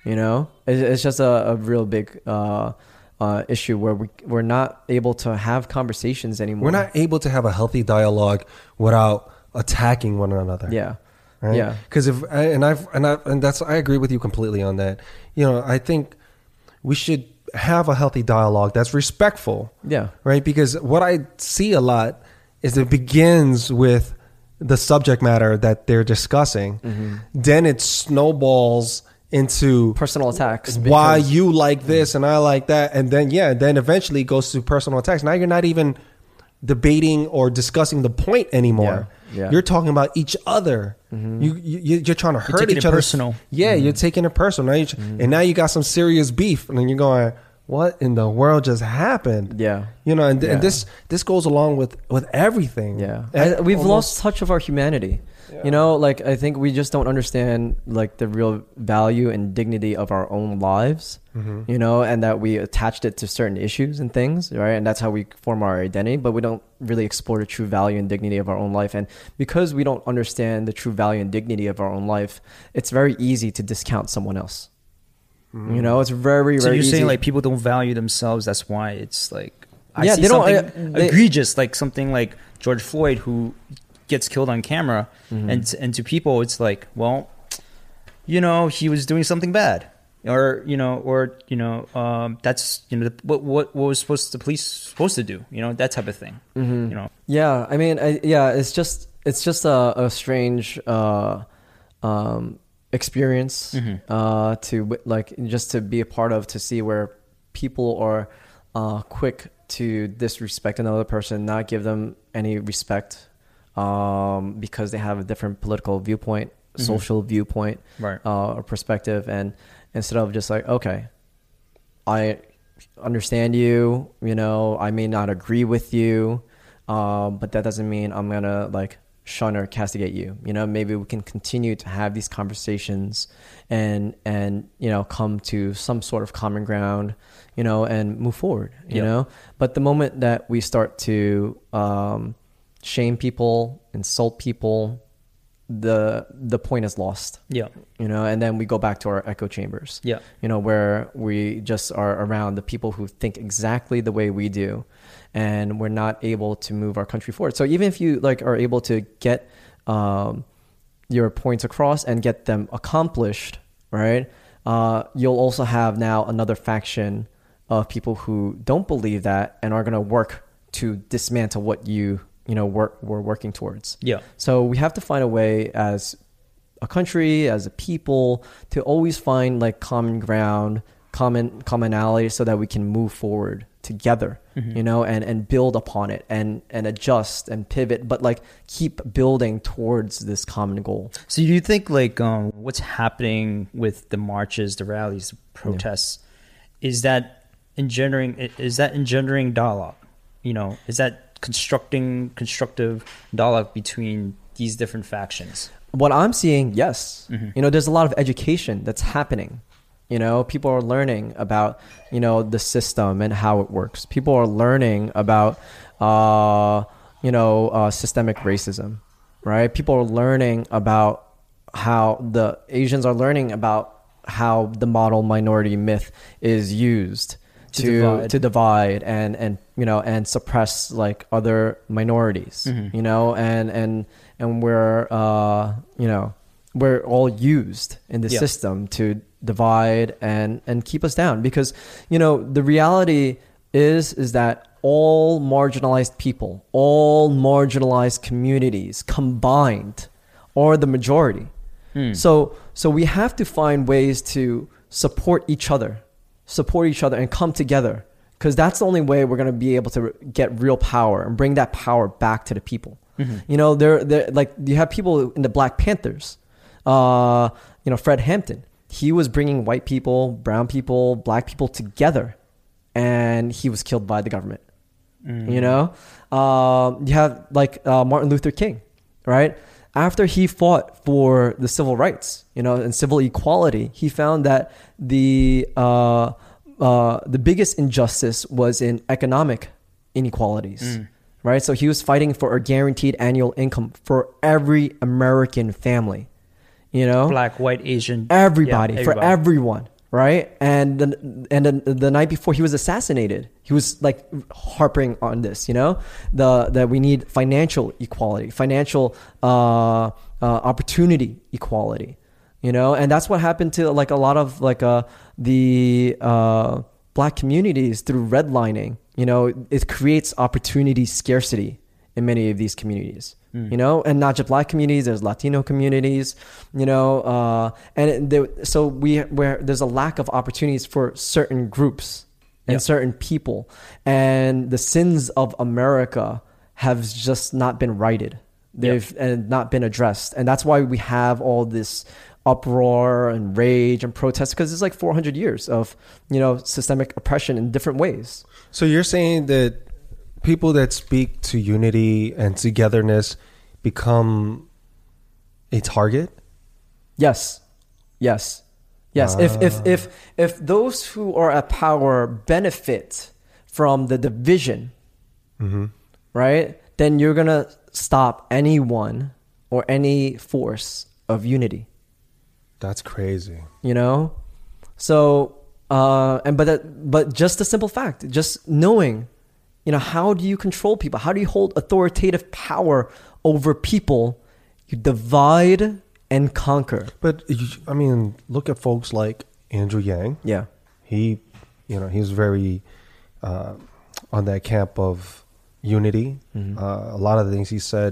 you know it's, it's just a, a real big uh, uh, issue where we we're not able to have conversations anymore We're not able to have a healthy dialogue without attacking one another. yeah Right? yeah Because if and I've and I and that's I agree with you completely on that. You know, I think we should have a healthy dialogue that's respectful. Yeah. Right. Because what I see a lot is it begins with the subject matter that they're discussing. Mm-hmm. Then it snowballs into personal attacks. why you like this and I like that, and then yeah, then eventually it goes to personal attacks. Now you're not even debating or discussing the point anymore. Yeah, yeah. Mm-hmm. You're talking about each other. You, you you're trying to hurt each other. personal. Yeah, you're taking it personal. Now Mm-hmm. and now you got some serious beef, and then you're going, "What in the world just happened?" Yeah. you know, and, Yeah. and this this goes along with with everything. Yeah, I- we've almost- lost touch of our humanity. You know, like I think we just don't understand like the real value and dignity of our own lives. Mm-hmm. You know, and that we attached it to certain issues and things, right? And that's how we form our identity. But we don't really explore the true value and dignity of our own life. And because we don't understand the true value and dignity of our own life, it's very easy to discount someone else. You know, it's very, So you're easy. saying like people don't value themselves. That's why it's like I Yeah, see they don't, something uh, they- egregious, like something like George Floyd who gets killed on camera, Mm-hmm. and and to people it's like, well, you know, he was doing something bad, or you know, or you know, um, that's you know, what what what was supposed the police supposed to do, you know, that type of thing, Mm-hmm. you know. Yeah, I mean, I, yeah, it's just it's just a, a strange uh, um, experience uh, to like just to be a part of to see where people are uh, quick to disrespect another person, not give them any respect um, because they have a different political viewpoint, social viewpoint, Right. uh, or perspective, and instead of just like okay, I understand you. You know, I may not agree with you, um, but that doesn't mean I'm gonna like shun or castigate you. You know, maybe we can continue to have these conversations and and you know come to some sort of common ground. You know, and move forward. You Yep. know, but the moment that we start to um, shame people, insult people, the the point is lost. Yeah, you know and then we go back to our echo chambers. Yeah. you know where we just are around the people who think exactly the way we do and we're not able to move our country forward. So even if you like are able to get um, your points across and get them accomplished right uh, you'll also have now another faction of people who don't believe that and are going to work to dismantle what you you know work we're working towards yeah, so we have to find a way as a country, as a people, to always find like common ground, common commonality, so that we can move forward together, you know, and and build upon it and and adjust and pivot, but like keep building towards this common goal. So do you think like um, what's happening with the marches, the rallies, the protests, is that engendering is that engendering dialogue? You know, is that constructing constructive dialogue between these different factions? What I'm seeing, yes, you know, there's a lot of education that's happening. You know, people are learning about you know the system and how it works. People are learning about uh, you know uh, systemic racism, right? People are learning about how the Asians are learning about how the model minority myth is used To to divide. to divide and and you know and suppress like other minorities you know and and and we're uh you know we're all used in the Yeah. system to divide and and keep us down because you know the reality is is that all marginalized people all marginalized communities combined are the majority so so we have to find ways to support each other, support each other and come together because that's the only way we're going to be able to get real power and bring that power back to the people. You know, they're, they're like you have people in the Black Panthers. Uh, you know, Fred Hampton. He was bringing white people, brown people, black people together and he was killed by the government. You know, um, you have like uh, Martin Luther King, right? After he fought for the civil rights, you know, and civil equality, he found that the uh, uh, the biggest injustice was in economic inequalities, right? So he was fighting for a guaranteed annual income for every American family, you know, Black, white, Asian, everybody, yeah, for everyone right? And then and then the night before he was assassinated he was like harping on this you know? The that we need financial equality financial uh, uh opportunity equality you know? And that's what happened to like a lot of like uh the uh black communities through redlining you know? It creates opportunity scarcity in many of these communities you know and not just black communities there's latino communities you know uh, and there, so we where there's a lack of opportunities for certain groups and Yeah. certain people. And the sins of america have just not been righted. They've and not been addressed. And that's why we have all this uproar and rage and protest because it's like 400 years of you know systemic oppression in different ways. So you're saying that people that speak to unity and togetherness become a target? Yes, yes, yes. If if if if those who are at power benefit from the division, right? Then you're gonna stop anyone or any force of unity. That's crazy. you know so uh and but that, but just a simple fact just knowing you know how do you control people how do you hold authoritative power over people you divide and conquer But you- I mean, look at folks like Andrew Yang. yeah He, you know, he's very uh, on that camp of unity. Uh, a lot of the things he said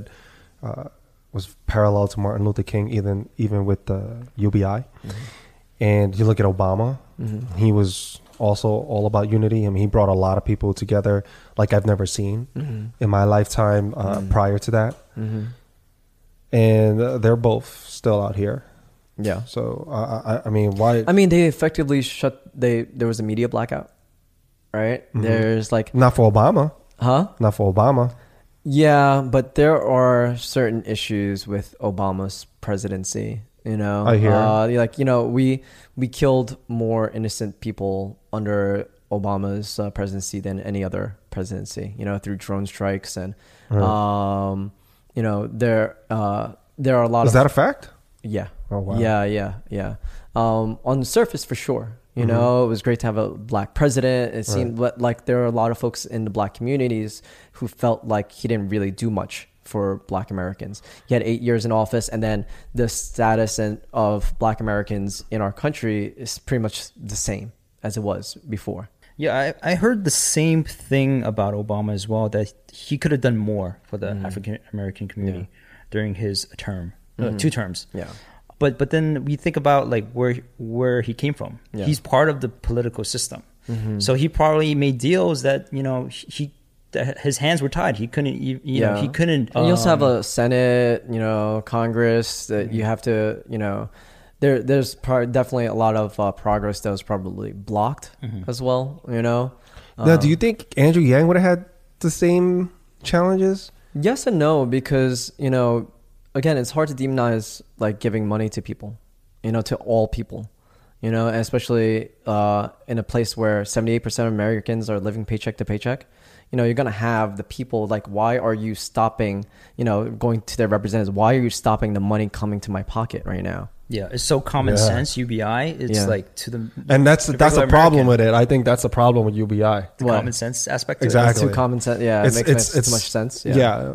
uh, was parallel to Martin Luther King, even even with the UBI. And you look at Obama; he was also all about unity. I mean, he brought a lot of people together like I've never seen in my lifetime uh, prior to that. And uh, they're both still out here. yeah So uh, I, I mean, why? i mean they effectively shut they there was a media blackout right there's like not for Obama. huh Not for Obama. Yeah, but there are certain issues with Obama's presidency. You know, I hear. Uh, like you know, we we killed more innocent people under Obama's uh, presidency than any other presidency. You know, through drone strikes and, um, you know, there uh, there are a lot of Is of that a fact? yeah. Oh, wow. Yeah, yeah, yeah. Um, on the surface, for sure. You Mm-hmm. know, it was great to have a black president. It seemed li- like there are a lot of folks in the black communities who felt like he didn't really do much for black Americans. He had eight years in office, and then the status and of black Americans in our country is pretty much the same as it was before. Yeah, I, I heard the same thing about Obama as well that he could have done more for the African American community during his term, uh, two terms. Yeah. But but then we think about like where where he came from. Yeah. He's part of the political system, so he probably made deals that you know he his hands were tied. He couldn't you, you know he couldn't. And you also have um, a Senate, you know, Congress that you have to, you know, there there's definitely a lot of uh, progress that was probably blocked as well. You know. now, Um, do you think Andrew Yang would have had the same challenges? Yes and no, because you know, again, it's hard to demonize like giving money to people, you know, to all people, you know, especially uh, in a place where seventy eight percent of Americans are living paycheck to paycheck. You know, you're gonna have the people like, why are you stopping? You know, going to their representatives. Why are you stopping the money coming to my pocket right now? Yeah, it's so common Yeah. sense. UBI, it's Yeah. like to the And that's the that's a regular problem American, with it. I think that's a problem with UBI. the What? common sense aspect. to it. Exactly. It's too common sense. Yeah, it makes too much sense. Yeah.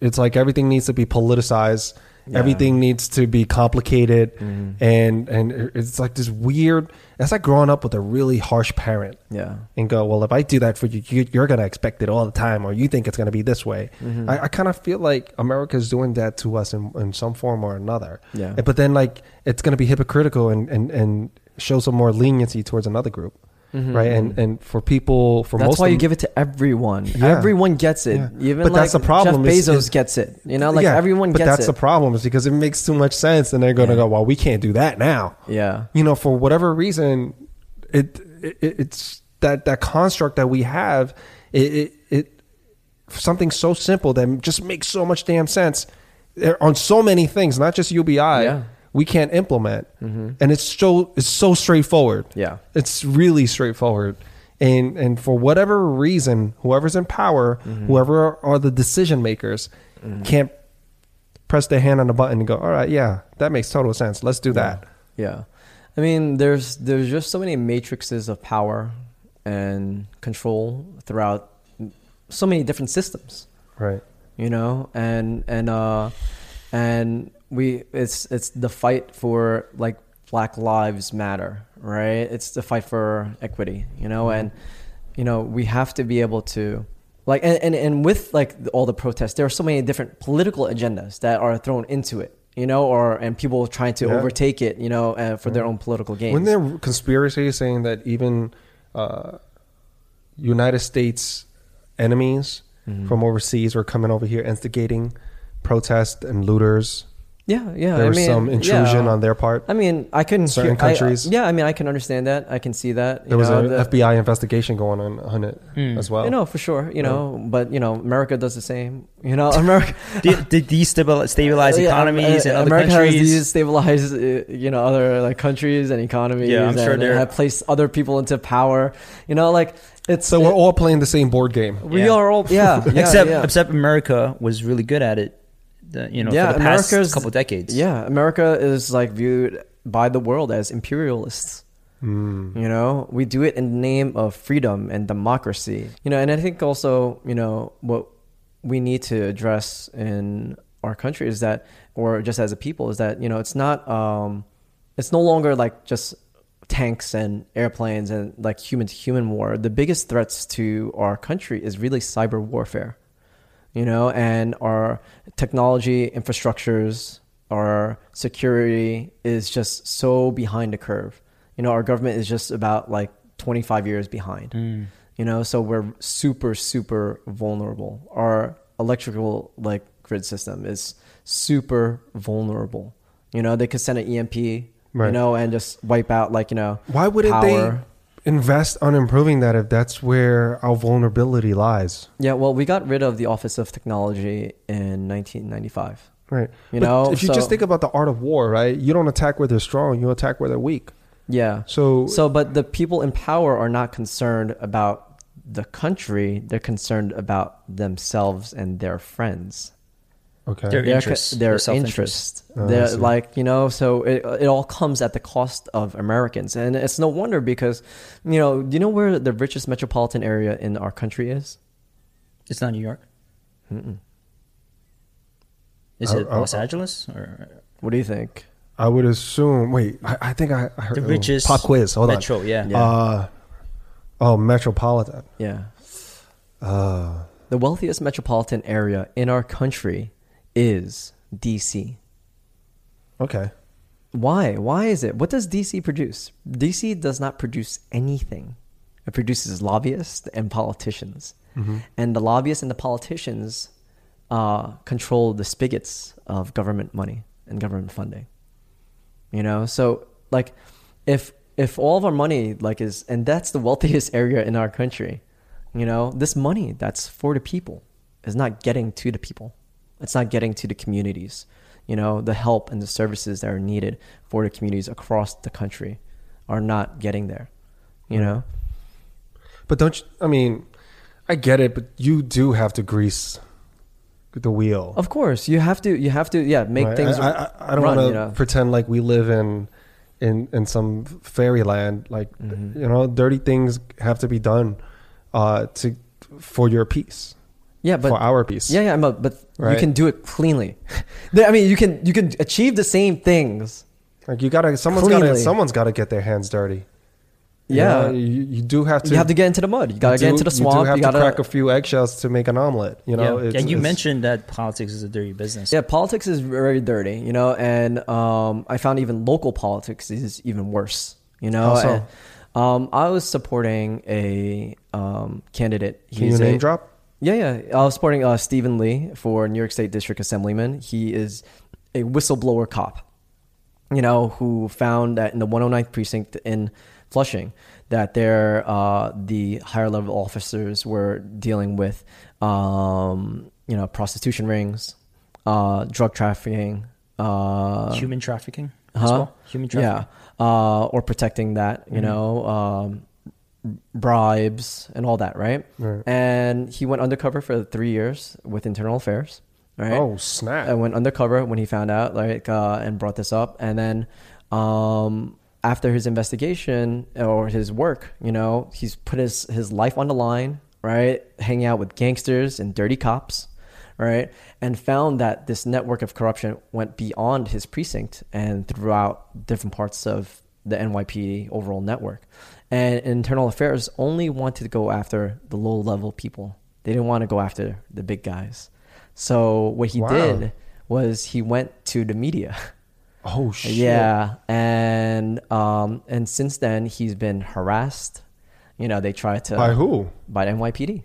it's like everything needs to be politicized. Everything needs to be complicated, Mm-hmm. and and it's like this weird. That's like growing up with a really harsh parent. yeah. and go, well, if I do that for you, you you're going to expect it all the time, or you think it's going to be this way. Mm-hmm. I, I kind of feel like America's doing that to us in, in some form or another. Yeah. But then, like, it's going to be hypocritical and, and, and show some more leniency towards another group. Right. And, and for people, for Mm-hmm. That's most why you them- give it to everyone. Yeah. Everyone gets it. Yeah. Even But like that's the problem Jeff Bezos is- gets it. You know, like Yeah, everyone But that's it. the problem is because it makes too much sense, and they're going to go, well, we can't do that now. yeah. you know for whatever reason it, it it's that that construct that we have it, it it something so simple that just makes so much damn sense on so many things not just UBI Yeah. We can't implement. Mm-hmm. And it's so it's so straightforward. Yeah. it's really straightforward. And and for whatever reason whoever's in power mm-hmm. whoever are the decision makers mm-hmm. can't press their hand on the button and go all right yeah that makes total sense. Let's do that. Yeah. I mean, there's there's just so many matrices of power and control throughout so many different systems, right. You know, and and uh and we it's it's the fight for like Black Lives Matter, right? It's the fight for equity, you know, and you know we have to be able to like and, and and with like all the protests, there are so many different political agendas that are thrown into it, you know, or and people trying to Yeah. overtake it, you know, uh, for their own political gains. When there conspiracies saying that even uh, United States enemies Mm-hmm. from overseas were coming over here instigating protests and looters Yeah, yeah. there I was mean, some intrusion yeah. on their part. I mean, I can Certain I- countries. yeah, I mean, I can understand that. I can see that. there was know, an the- FBI investigation going on on it Hmm. as well. You know, for sure. You know, but you know, America does the same. You know, America. Did, did destabilize stabilize Yeah, economies uh, in other America countries? has destabilized, uh, you know, other like countries and economies. Yeah, I'm sure and they're- have placed other people into power. You know, like it's so we're all playing the same board game. we Yeah. are all yeah, yeah except yeah. except America was really good at it. The, you know, Yeah, for the past couple decades. Yeah, America is like viewed by the world as imperialists. Mm. You know, we do it in the name of freedom and democracy. You know, and I think also, you know, what we need to address in our country is that, or just as a people, is that you know, it's not, um, it's no longer like just tanks and airplanes and like human to human war. The biggest threats to our country is really cyber warfare you know, and our technology infrastructures, our security is just so behind the curve. You know, our government is just about like 25 years behind. Mm. You know, so we're super, super vulnerable. Our electrical like grid system is super vulnerable. You know, they could send an EMP, you know, and just wipe out like you know. Why wouldn't power. Invest on improving that if that's where our vulnerability lies? Yeah, well, we got rid of the Office of Technology in 1995. Right. You But know, if you so- just think about the art of war, right? You don't attack where they're strong, you attack where they're weak. Yeah. So, So, but the people in power are not concerned about the country; they're concerned about themselves and their friends. Their okay. Their, co- interests, their their self-interest. Oh, They're like you know, so it it all comes at the cost of Americans, and it's no wonder because you know, do you know where the richest metropolitan area in our country is? It's not New York. Mm-mm. Is Uh, it uh, Los uh, Angeles or What do you think? I would assume. Wait, I, I think I, I heard the oh, richest pop quiz. Hold metro? Yeah. Yeah. Uh, oh, metropolitan. Yeah. Uh, The wealthiest metropolitan area in our country is DC. okay. Why? Why is it? What does DC produce? DC does not produce anything. It produces lobbyists and politicians. And the lobbyists and the politicians uh, control the spigots of government money and government funding. You know, so like if if all of our money like is and that's the wealthiest area in our country, you know, this money that's for the people is not getting to the people. It's not getting to the communities. You know, the help and the services that are needed for the communities across the country are not getting there. You know? But don't you, I mean, I get it, but you do have to grease the wheel. Of course, you have to you have to yeah, make right? things I, I, I don't want to you know? pretend like we live in in in some fairyland. Like Mm-hmm. you know, dirty things have to be done uh, to for your peace, Yeah, but for our peace. Yeah, yeah, but, but you can do it cleanly. I mean, you can you can achieve the same things. Like you gotta, someone's gotta, someone's gotta get their hands dirty. You Yeah, know, you, you do have to. you have to get into the mud. You gotta do- get into the swamp. You do have you gotta to crack a few eggshells to make an omelet. You know, Yeah. It's- and you it's- mentioned that politics is a dirty business. yeah. Politics is very dirty, you know, and um, I found even local politics is even worse. You know, How so? And, um, I was supporting a um, candidate. Can you name a- drop? Yeah, yeah. I was supporting uh, Stephen Lee for New York State District Assemblyman. He is a whistleblower cop, you know, who found that in the 109th precinct in Flushing that there uh, the higher level officers were dealing with, um, you know, prostitution rings, uh, drug trafficking, uh, Human trafficking as huh? well. Human trafficking. Yeah, uh, or protecting that, you Mhm. know, um, bribes and all that, right? Right. And he went undercover for three years with Internal Affairs, right? Oh snap! I went undercover when he found out, like, uh, and brought this up, and then um, after his investigation or his work, you know, he's put his his life on the line, right? Hanging out with gangsters and dirty cops, right? And found that this network of corruption went beyond his precinct and throughout different parts of the NYPD overall network. And internal affairs only wanted to go after the low level people. They didn't want to go after the big guys. So what he Wow. did was he went to the media. oh shit! Yeah, and um, and since then he's been harassed. You know, they try to By who? by the NYPD.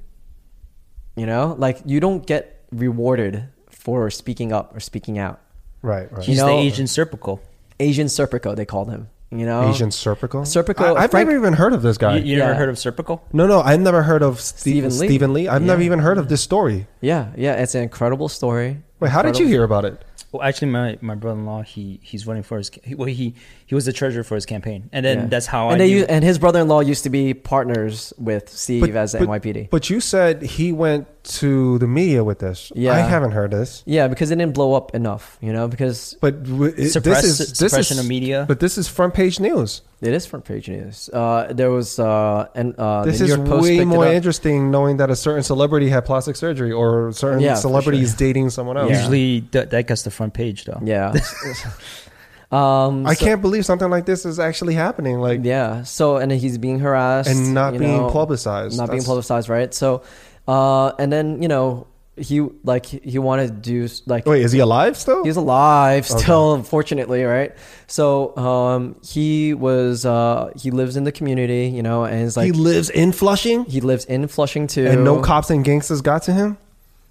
You know, like you don't get rewarded for speaking up or speaking out. Right, right. He's You the Asian Serpico. Asian Serpico, they called him. You know, Asian Serpico. Serpico, I, have Frank- never even heard of this guy. You, you never heard of Serpico? no, no, I've never heard of Stephen, Stephen Lee. Stephen Lee. I've never even heard of this story. Yeah, yeah, it's an incredible story. Wait, how did you hear about it? Well, actually, my, my brother in law he he's running for his he, well he he was the treasurer for his campaign, and then Yeah. that's how and I they knew. and his brother-in-law used to be partners with Steve as the NYPD. But you said he went to the media with this. Yeah. I haven't heard this. yeah, because it didn't blow up enough, you know, because But w- it, this is this suppression is, of media. But this is front page news. It is front page news. Uh, there was uh, and uh, This the New is York Post way more interesting knowing that a certain celebrity had plastic surgery or certain Yeah, for celebrity sure. is dating someone else. Yeah. Usually that, that gets the front page though. Yeah. um, I so- can't believe something like this is actually happening. Like Yeah. So and he's being harassed and not being know, publicized. Not being publicized, right? So, uh, and then you know he like he wanted to do like Wait, is he alive still? He's alive Okay. still, unfortunately, right? So um, he was uh, he lives in the community, you know, and he's like he lives in Flushing, he lives in Flushing too. and no cops and gangsters got to him.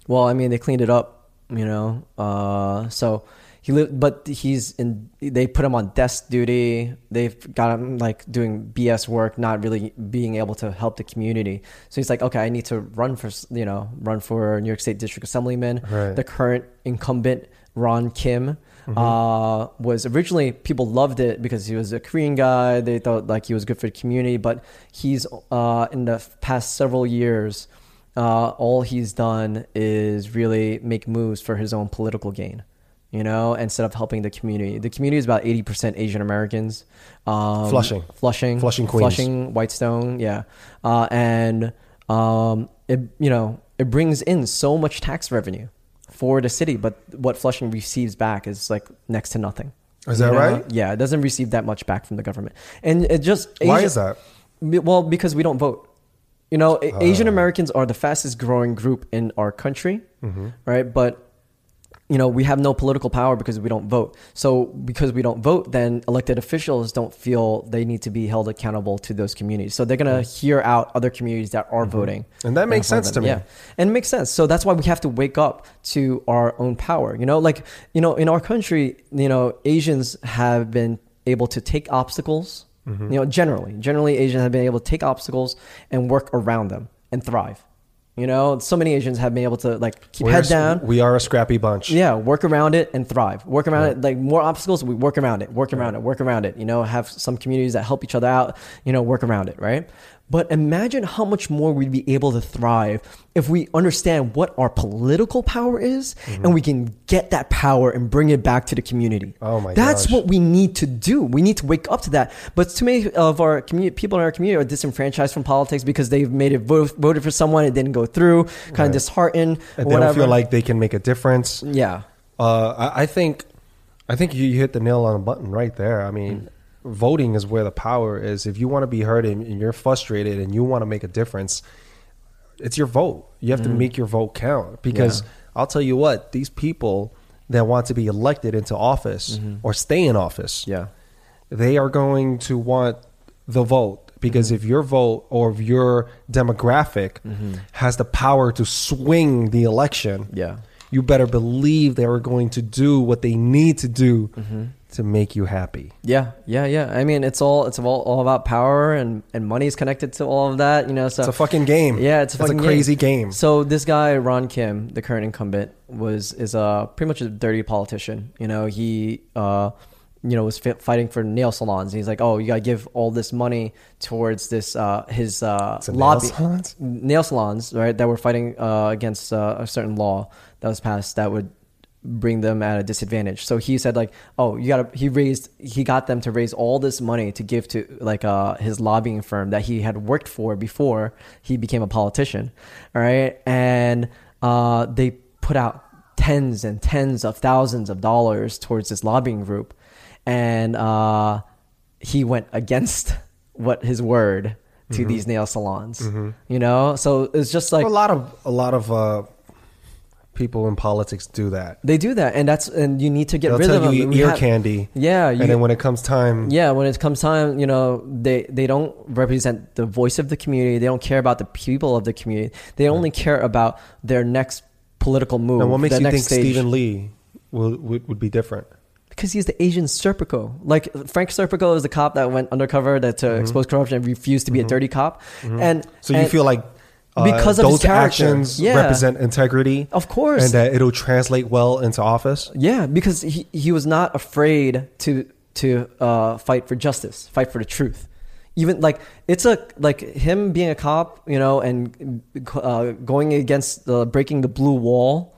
Well, I mean, they cleaned it up, you know. Uh, so he lived, but he's in. They put him on desk duty. They've got him like doing BS work, not really being able to help the community. So he's like, okay, I need to run for, you know, run for New York State District Assemblyman. Right. The current incumbent, Ron Kim. Uh, was originally people loved it because he was a Korean guy. They thought like he was good for the community, but he's uh, in the past several years, uh, all he's done is really make moves for his own political gain. You know, instead of helping the community, the community is about eighty percent Asian Americans. Um, Flushing. Flushing, Flushing, Queens. Flushing, Whitestone, yeah, uh, and um, it you know it brings in so much tax revenue for the city, but what Flushing receives back is like next to nothing. Is that You know? right? Yeah, it doesn't receive that much back from the government, and it just Why is that? well, because we don't vote. You know, Oh. Asian Americans are the fastest growing group in our country, Mm-hmm. right? But you know, we have no political power because we don't vote. So because we don't vote, then elected officials don't feel they need to be held accountable to those communities. So they're going to hear out other communities that are voting. Mm-hmm. And that makes sense to me. Yeah. And it makes sense. So that's why we have to wake up to our own power. You know, like, you know, in our country, you know, Asians have been able to take obstacles, Mm-hmm. you know, generally, generally Asians have been able to take obstacles and work around them and thrive. You know, so many Asians have been able to like keep We're head down. We are a scrappy bunch. Yeah, work around it and thrive. Work around it. Like more obstacles, we work around it, work around it, work around it. You know, have some communities that help each other out, you know, work around it, right? But imagine how much more we'd be able to thrive if we understand what our political power is and we can get that power and bring it back to the community. Oh my That's gosh. what we need to do. We need to wake up to that. But too many of our community, people in our community are disenfranchised from politics because they've made it vote, voted for someone, it didn't go through, kind Right. of disheartened, And they whatever. don't feel like they can make a difference. yeah. Uh, I, I think, I think you hit the nail on the button right there. I mean, voting is where the power is. If you want to be heard and, you're frustrated and you want to make a difference, it's your vote. You have to make your vote count. Because Yeah. I'll tell you what, these people that want to be elected into office or stay in office, Yeah. they are going to want the vote because Mm-hmm. if your vote or if your demographic has the power to swing the election, Yeah. you better believe they are going to do what they need to do Mm-hmm. To make you happy. Yeah, yeah, yeah. I mean, it's all it's all, all about power and and money is connected to all of that. You know, so It's a fucking game. Yeah, it's a fucking crazy game. So this guy Ron Kim, the current incumbent, was is a pretty much a dirty politician. You know, he uh, you know was fi- fighting for nail salons. He's like, oh, you gotta give all this money towards this uh, his uh, It's a nail lobby salons? nail salons, right? That were fighting uh, against uh, a certain law that was passed that would bring them at a disadvantage. So he said like, oh, you gotta. He raised, he got them to raise all this money to give to like uh, his lobbying firm that he had worked for before he became a politician. All right, and uh, they put out tens and tens of thousands of dollars towards this lobbying group, and uh, he went against what his word to these nail salons. You know, so it's just like a lot of a lot of uh, people in politics do that. They do that, and that's and you need to get They'll rid tell of them. you We ear have- candy, Yeah, you, and then when it comes time, yeah, when it comes time, you know, they they don't represent the voice of the community. They don't care about the people of the community. They only care about their next political move. and what makes you think stage. Stephen Lee will, would would be different? because he's the Asian Serpico. Like Frank Serpico is the cop that went undercover that uh, mm-hmm. to expose corruption and refused to be a mm-hmm. dirty cop. Mm-hmm. And Mm-hmm. So you and- feel like uh, Because of his those character. actions Yeah. represent integrity, Of course. and that it'll translate well into office. Yeah, because he, he was not afraid to to uh, fight for justice, fight for the truth. Even like it's a like him being a cop, you know, and uh, going against the breaking the blue wall.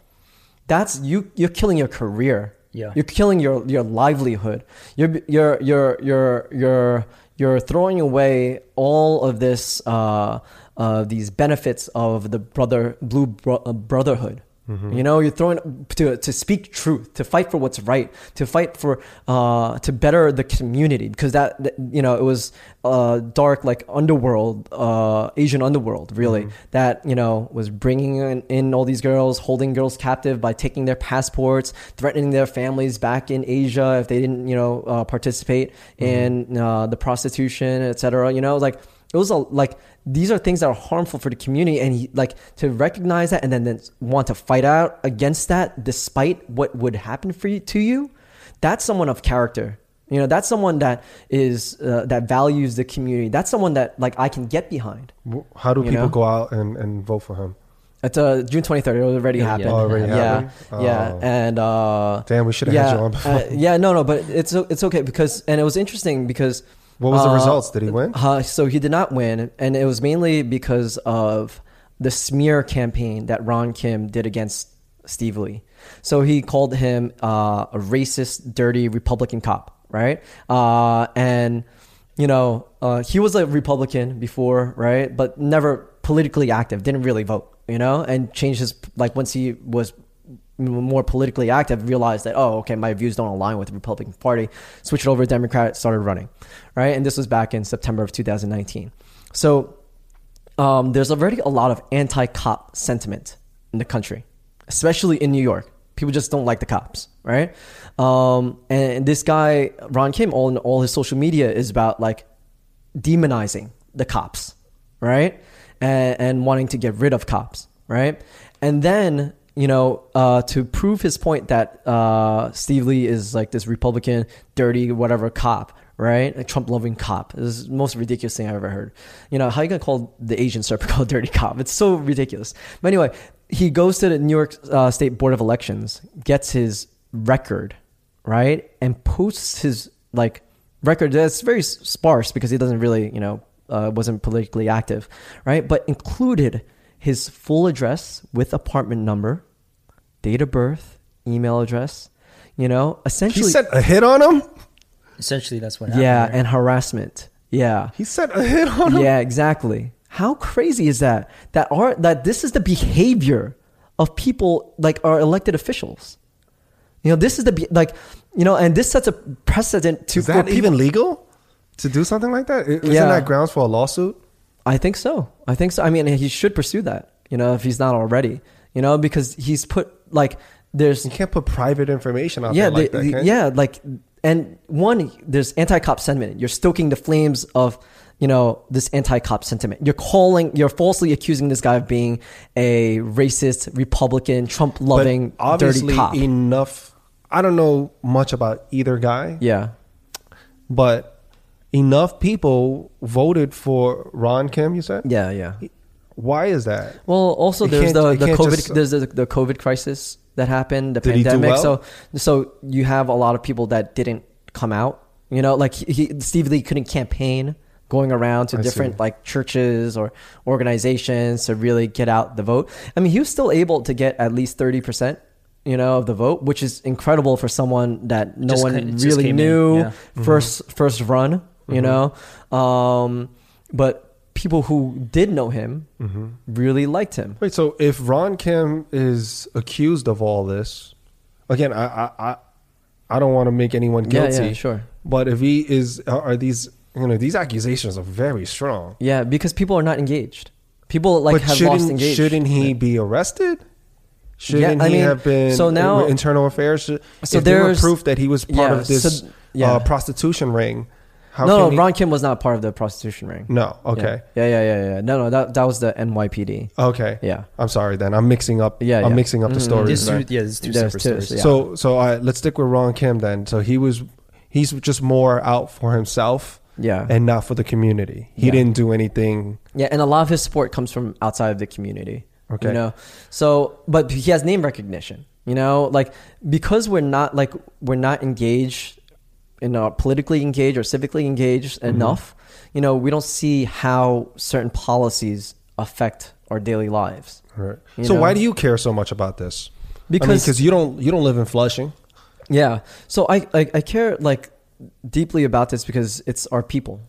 That's you. You're killing your career. Yeah. you're killing your your livelihood. You're you're you're you're you're you're throwing away all of this uh, uh, these benefits of the brother blue bro- uh, brotherhood. You know, you're throwing to to speak truth, to fight for what's right, to fight for uh, to better the community because that, that you know it was uh, dark like underworld, uh, Asian underworld, really that you know was bringing in, in all these girls, holding girls captive by taking their passports, threatening their families back in Asia if they didn't you know uh, participate in uh, the prostitution, etc. You know, like it was a like these are things that are harmful for the community and he like to recognize that and then, then want to fight out against that despite what would happen for you to you that's someone of character you know that's someone that is uh, that values the community that's someone that like i can get behind How do people know? go out and, and vote for him? it's uh, june 23rd it already Yeah, happened yeah. Oh, already yeah happened? yeah Oh. and uh Damn, we should have yeah had you on before. uh, yeah no no but it's it's okay because and it was interesting because What was the uh, results? Did he win? Uh, so he did not win, and it was mainly because of the smear campaign that Ron Kim did against Steve Lee. So he called him uh, a racist, dirty Republican cop, right? Uh, and you know, uh, he was a Republican before, right? But never politically active. Didn't really vote, you know, and changed his like once he was more politically active realized that oh okay my views don't align with the republican party switched over to democrat started running right and this was back in september of 2019 so um, there's already a lot of anti-cop sentiment in the country especially in new york people just don't like the cops right um, and this guy ron kim all, all his social media is about like demonizing the cops, right? And, and wanting to get rid of cops, right? And then, you know, uh, to prove his point that uh, Steve Lee is like this Republican, dirty, whatever cop, right? A Trump loving cop. This is the most ridiculous thing I've ever heard. You know, how you gonna call the Asian Serpico a dirty cop? It's so ridiculous. But anyway, he goes to the New York uh, State Board of Elections, gets his record, right? And posts his like record that's very sparse because he doesn't really, you know, uh, wasn't politically active, right? But included his full address with apartment number, date of birth, email address, you know, essentially, He essentially, sent a hit on him. Essentially, that's what happened. yeah, right? and harassment, yeah, He sent a hit on him. yeah, exactly. How crazy is that? That are that this is the behavior of people like our elected officials. You know, this is the be- like, you know, and this sets a precedent to Is that people- even legal to do something like that? I- Isn't Yeah. that grounds for a lawsuit? I think so. I think so. I mean, he should pursue that. You know, if he's not already. You know, because he's put like there's You can't put private information out yeah there like the- that. the- yeah like and one there's anti-cop sentiment. You're stoking the flames of you know this anti-cop sentiment. You're calling you're falsely accusing this guy of being a racist Republican Trump loving dirty cop. enough. I don't know much about either guy, yeah. but enough people voted for Ron Kim. You said, Yeah, yeah. Why is that? Well, also You there's the, the COVID just- there's the, the COVID crisis that happened, the Did he do pandemic. well? So so you have a lot of people that didn't come out. You know, like he, he- Steve Lee couldn't campaign going around to I different see. like churches or organizations to really get out the vote. I mean, he was still able to get at least thirty percent. You know of the vote, which is incredible for someone that no Just one ca- really knew yeah. 1st Mm-hmm. first run. You know, um, but people who did know him Mm-hmm. really liked him. Wait, so if Ron Kim is accused of all this, again, I I I, I don't want to make anyone guilty. yeah, sure. But if he is, are these you know these accusations are very strong. Yeah, because people are not engaged. People like but have lost engagement. shouldn't he be arrested? Shouldn't I he mean, have been so now- internal affairs? Should, So if there were there's- proof that he was part yeah, of this so- yeah. uh, prostitution ring, How no, can no, he- Ron Kim was not part of the prostitution ring. No. Okay. Yeah, yeah, yeah, yeah. No, no, that that was the NYPD. Okay. Yeah. I'm sorry then. I'm mixing up. Yeah, I'm yeah. mixing up the Mhm. stories. There's two, then. yeah, there's two There's separate two, stories. yeah. So so uh, let's stick with Ron Kim then. So he was he's just more out for himself Yeah. and not for the community. He Yeah. didn't do anything. Yeah, and a lot of his support comes from outside of the community. Okay. You know, so but he has name recognition. You know, like because we're not like we're not engaged, you know, politically engaged or civically engaged Mm-hmm. enough. You know, we don't see how certain policies affect our daily lives. Right. So know? why do you care so much about this? Because- because you don't you don't live in Flushing. Yeah. So I, I I care like deeply about this because it's our people.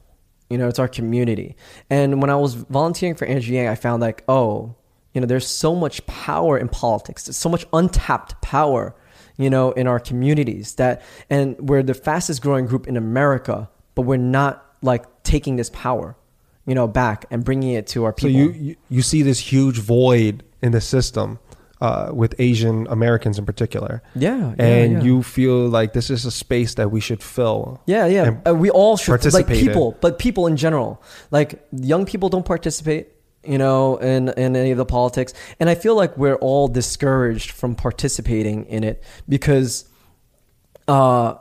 You know, it's our community. And when I was volunteering for Andrew Yang, I found like, oh, you know, there's so much power in politics. There's so much untapped power, you know, in our communities that and we're the fastest growing group in America, but we're not like taking this power, you know, back and bringing it to our So people. you, you you see this huge void in the system uh, with Asian Americans in particular. yeah, yeah, and yeah. you feel like this is a space that we should fill. Yeah, yeah. Uh, we all should like participate in. people, but people in general. Like young people don't participate, you know, in in any of the politics, and I feel like we're all discouraged from participating in it because, uh,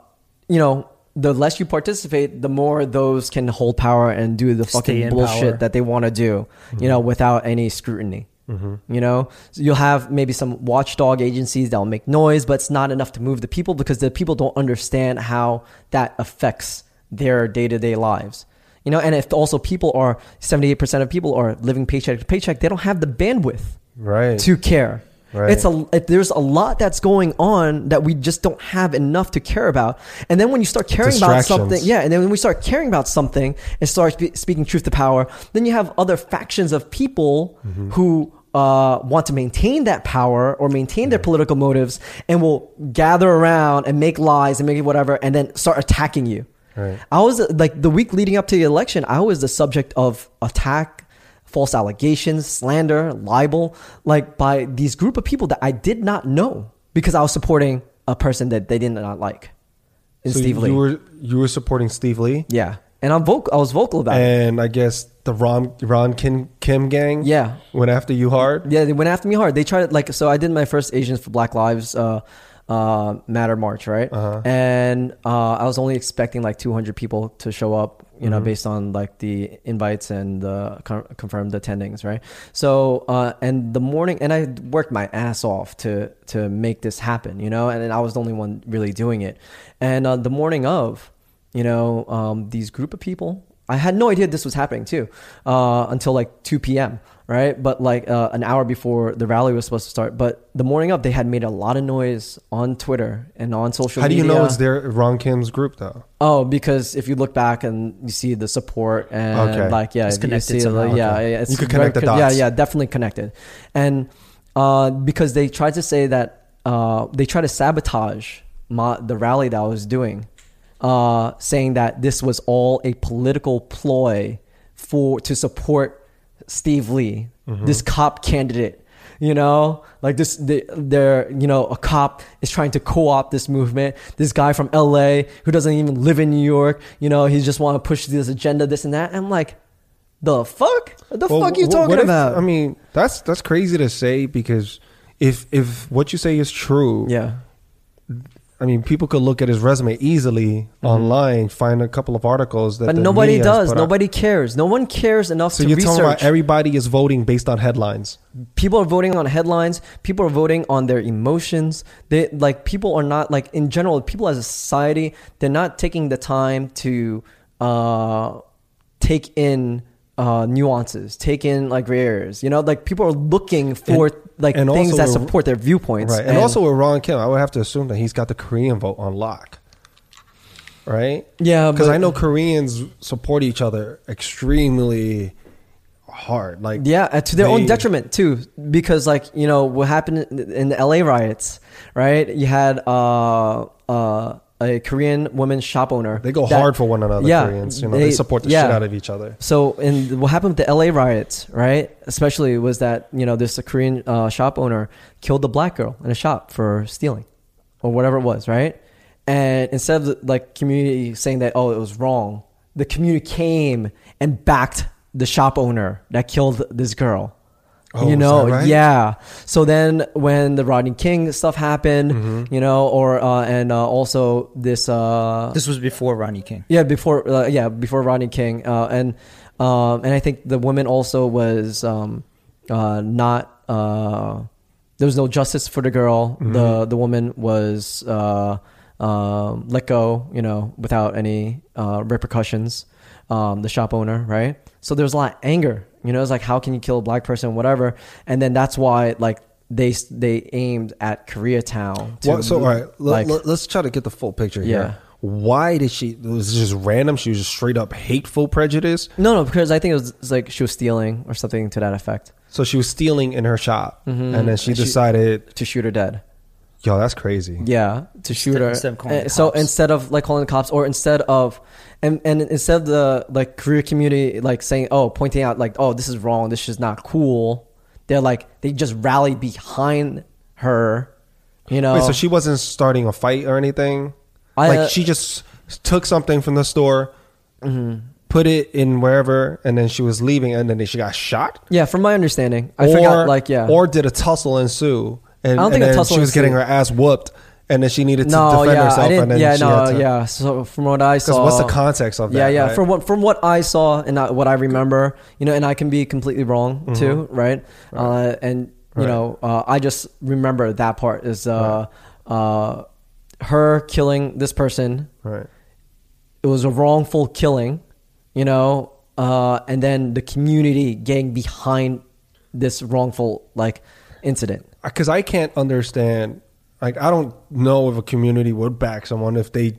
you know. The less you participate, the more those can hold power and do the fucking bullshit power. that they want to do, you know, without any scrutiny. You know, so you'll have maybe some watchdog agencies that'll make noise, but it's not enough to move the people because the people don't understand how that affects their day to day lives. You know, and if also people are 78% of people are living paycheck to paycheck, they don't have the bandwidth Right. to care. Right. It's a there's a lot that's going on that we just don't have enough to care about. And then when you start caring about something, yeah, and then when we start caring about something and start spe- speaking truth to power, then you have other factions of people Mm-hmm. who uh, want to maintain that power or maintain their political motives and will gather around and make lies and make whatever and then start attacking you. Right. I was like the week leading up to the election, I was the subject of attack, false allegations, slander, libel, like by these group of people that I did not know because I was supporting a person that they did not like. In so Steve you Lee. were you were supporting Steve Lee, yeah. And I'm vocal I was vocal about it. and I guess the Ron Ron Kim Kim gang, Yeah. went after you hard. Yeah, they went after me hard. They tried to like so I did my first Asians for Black Lives uh uh matter march, right? Uh-huh. And uh I was only expecting like 200 people to show up, you know, based on like the invites and the con- confirmed attendings, right? So uh and the morning and I worked my ass off to to make this happen, you know, and then I was the only one really doing it. And uh the morning of, you know, um these group of people I had no idea this was happening too uh, until like 2 p.m. Right, but like uh, an hour before the rally was supposed to start. But the morning of, they had made a lot of noise on Twitter and on social media. How do media. you know it's their Ron Kim's group though? Oh, because if you look back and you see the support and Okay. like yeah, It's you connected see like, yeah, Okay. yeah, it's You could very connect the co- Yeah, yeah, definitely connected. And uh, because they tried to say that uh, they tried to sabotage my, the rally that I was doing, uh, saying that this was all a political ploy for to support Steve Lee, Mm-hmm. this cop candidate. You know, like this, they, they're, you know, a cop is trying to co-opt this movement. This guy from LA who doesn't even live in New York, you know, he just want to push this agenda, this and that. I'm like, the fuck? What the Well, fuck are you talking if- about? I mean, that's that's crazy to say because if if what you say is true, yeah. I mean, people could look at his resume easily online, find a couple of articles that. Mm-hmm. But the nobody does. put out. Nobody cares. No one cares enough to research So to you're research. talking about everybody is voting based on headlines. people are voting on headlines people are voting on their emotions they like people are not like in general people as a society they're not taking the time to uh take in uh nuances take in like gray areas you know like people are looking for And- like and things that support their viewpoints Right. And, also with Ron Kim, I would have to assume that he's got the Korean vote on lock. Right? yeah Because I know Koreans support each other extremely hard. Like Yeah, to their own detriment too, because like you know what happened in in the LA riots, right? You had uh uh a Korean woman shop owner. They go that- hard for one another, Yeah, Koreans. You know, they, they- support the yeah. shit out of each other. So, in what happened with the LA riots, right? Especially was that you know this Korean uh, shop owner killed the black girl in a shop for stealing, or whatever it was, right? And instead of the, like community saying that oh it was wrong, the community came and backed the shop owner that killed this girl. Oh, you know, right? yeah. So then when the Rodney King stuff happened, Mm-hmm. you know, or uh, and uh, also this uh, This was before Rodney King. yeah, before uh, yeah, before Rodney King, uh, and um, and I think the woman also was um, uh, not. Uh, there was no justice for the girl. The the woman was uh, um, let go, you know, without any uh, repercussions. Um, the shop owner, right? So there's a lot of anger. You know, it's like how can you kill a black person, whatever, and then that's why like they they aimed at Koreatown. to, Well, so all right, like- let, us try to get the full picture Yeah. here. Why did she? Was it just random? She was just straight up hateful prejudice. No, no, because I think it was, it's like she was stealing or something to that effect So she was stealing in her shop, Mhm. and then she And she- decided, to shoot her dead. "Yo, that's crazy." Yeah, to shoot her. instead of calling Uh, the so cops. instead of like calling the cops, or instead of, and and instead of the like career community like saying, oh, pointing out like, oh, this is wrong, this is not cool. They're like they just rallied behind her. You know, Wait, so she wasn't starting a fight or anything. I, like uh, she just took something from the store, Mm-hmm. put it in wherever, and then she was leaving, and then she got shot. yeah, from my understanding, I or, forgot. Like, yeah, Or did a tussle ensue? And, I don't think and a tussle she was getting her ass whooped, and then she needed to no, defend yeah, herself. I didn't. and then yeah, she no, to, yeah. So from what I saw, what's the context of that? yeah, yeah. right? From what from what I saw and I, what I remember, you know, and I can be completely wrong too, right? Uh, and you Mm-hmm. Right. know, uh, I just remember that part is uh, uh, her killing this person. right. It was a wrongful killing, you know, uh, and then the community getting behind this wrongful like incident. Because I can't understand. Like, I don't know if a community would back someone if they,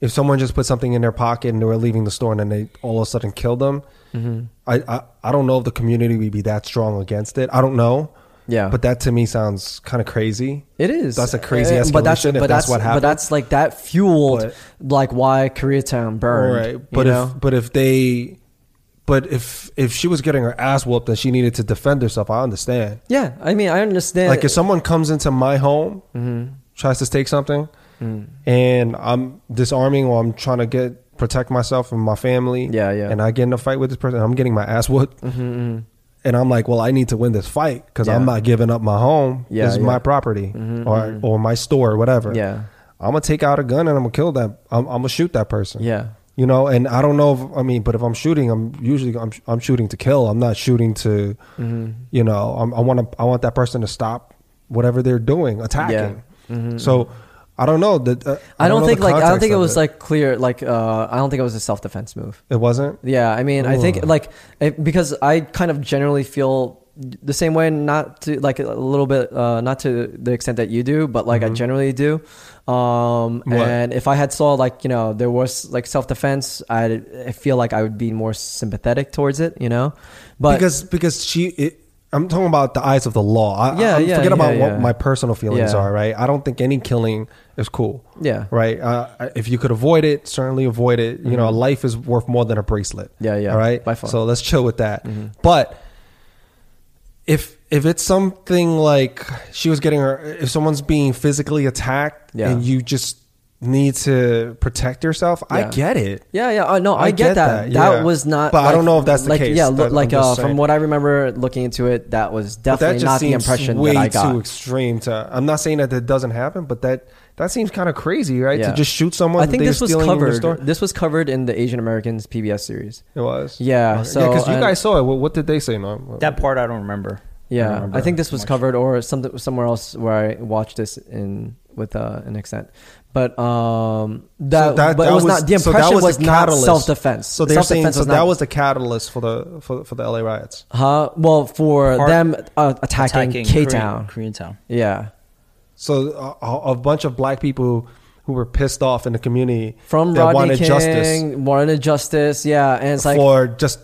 if someone just put something in their pocket and they were leaving the store and then they all of a sudden killed them. Mm-hmm. I, I I don't know if the community would be that strong against it. I don't know. Yeah. but that to me sounds kind of crazy. It is. That's a crazy Uh, But that's, if but that's what happened. But that's like that fueled But- like why Koreatown burned. right? But if know? but if they, but if if she was getting her ass whooped and she needed to defend herself, I understand. yeah, I mean, I understand. like if someone comes into my home, Mm-hmm. tries to take something, and I'm disarming or I'm trying to get protect myself and my family. Yeah, yeah. And I get in a fight with this person, I'm getting my ass whooped, and I'm like, well, I need to win this fight because Yeah. I'm not giving up my home. Yeah, this is yeah. my property Mhm, or mhm. or my store, or whatever. Yeah. I'm gonna take out a gun and I'm gonna kill that. I'm, I'm gonna shoot that person. yeah, You know, and I don't know if I mean, but if I'm shooting, I'm usually I'm I'm shooting to kill. I'm not shooting to, Mm-hmm. you know, I'm, I want to I want that person to stop whatever they're doing, attacking. Mhm. So I don't know that. Uh, I don't know think like I don't think it was like clear. Like uh, I don't think it was a self defense move. it wasn't. Yeah, I mean, I think like it, because I kind of generally feel the same way, not to like a little bit, uh, not to the extent that you do, but like I generally do. Um, Mm-hmm. What? and if I had saw like you know there was like self defense, I I feel like I would be more sympathetic towards it, you know. But because because she. It, I'm talking about the eyes of the law. I, Yeah, I, yeah, Forget about yeah, what my personal feelings Yeah. are. Right. I don't think any killing is cool. yeah, Right. Uh, if you could avoid it, certainly avoid it. You know, a life is worth more than a bracelet. Mm-hmm. Yeah, yeah, All right. by far. So let's chill with that. Mhm. But if if it's something like she was getting her, if someone's being physically attacked Yeah. and you just need to protect yourself, I get it. Yeah, yeah. Uh, no, I, I get, get that. that, That, yeah. was not. But I don't know if that's the like, case. Yeah, That- like uh, from what I remember looking into it, that was But that definitely not the impression way that I got. too extreme. To I'm not saying that that doesn't happen, but that that seems kind of crazy, right? Yeah. To just shoot someone. I think this was stealing in your covered. store? This was covered in the Asian Americans PBS series. It was. Yeah, so, yeah, because you guys saw it. What, what did they say? No, That part I don't remember. I Yeah, remember I think this was much. covered or something somewhere else where I watched this in with uh, an extent. But um, that, So that- but that it was, was- not the so that impression was was, not self defense. So they're saying so that was the catalyst for the for, for the LA riots. huh? Well, for Part- them uh, attacking, K Korean, Town. Korean Town. Yeah, So a, a bunch of black people who were pissed off in the community from that Rodney wanted King, justice wanted justice. Yeah, and it's like for just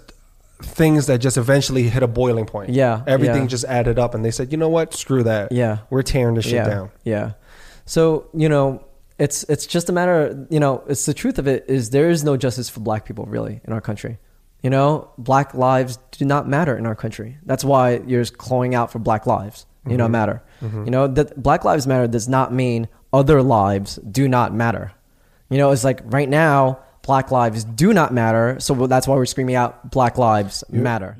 things that just eventually hit a boiling point. Yeah, everything yeah. just added up, and they said, you know what, screw that. Yeah. we're tearing this shit yeah, down. Yeah. So you know, it's it's just a matter. You know, it's the truth of it is there is no justice for black people really in our country. You know, black lives do not matter in our country. That's why you're clawing out for black lives. You Mm-hmm. know, matter. You know that Black Lives Matter does not mean other lives do not matter. You know, it's like right now, Black lives do not matter. So that's why we're screaming out Black lives matter.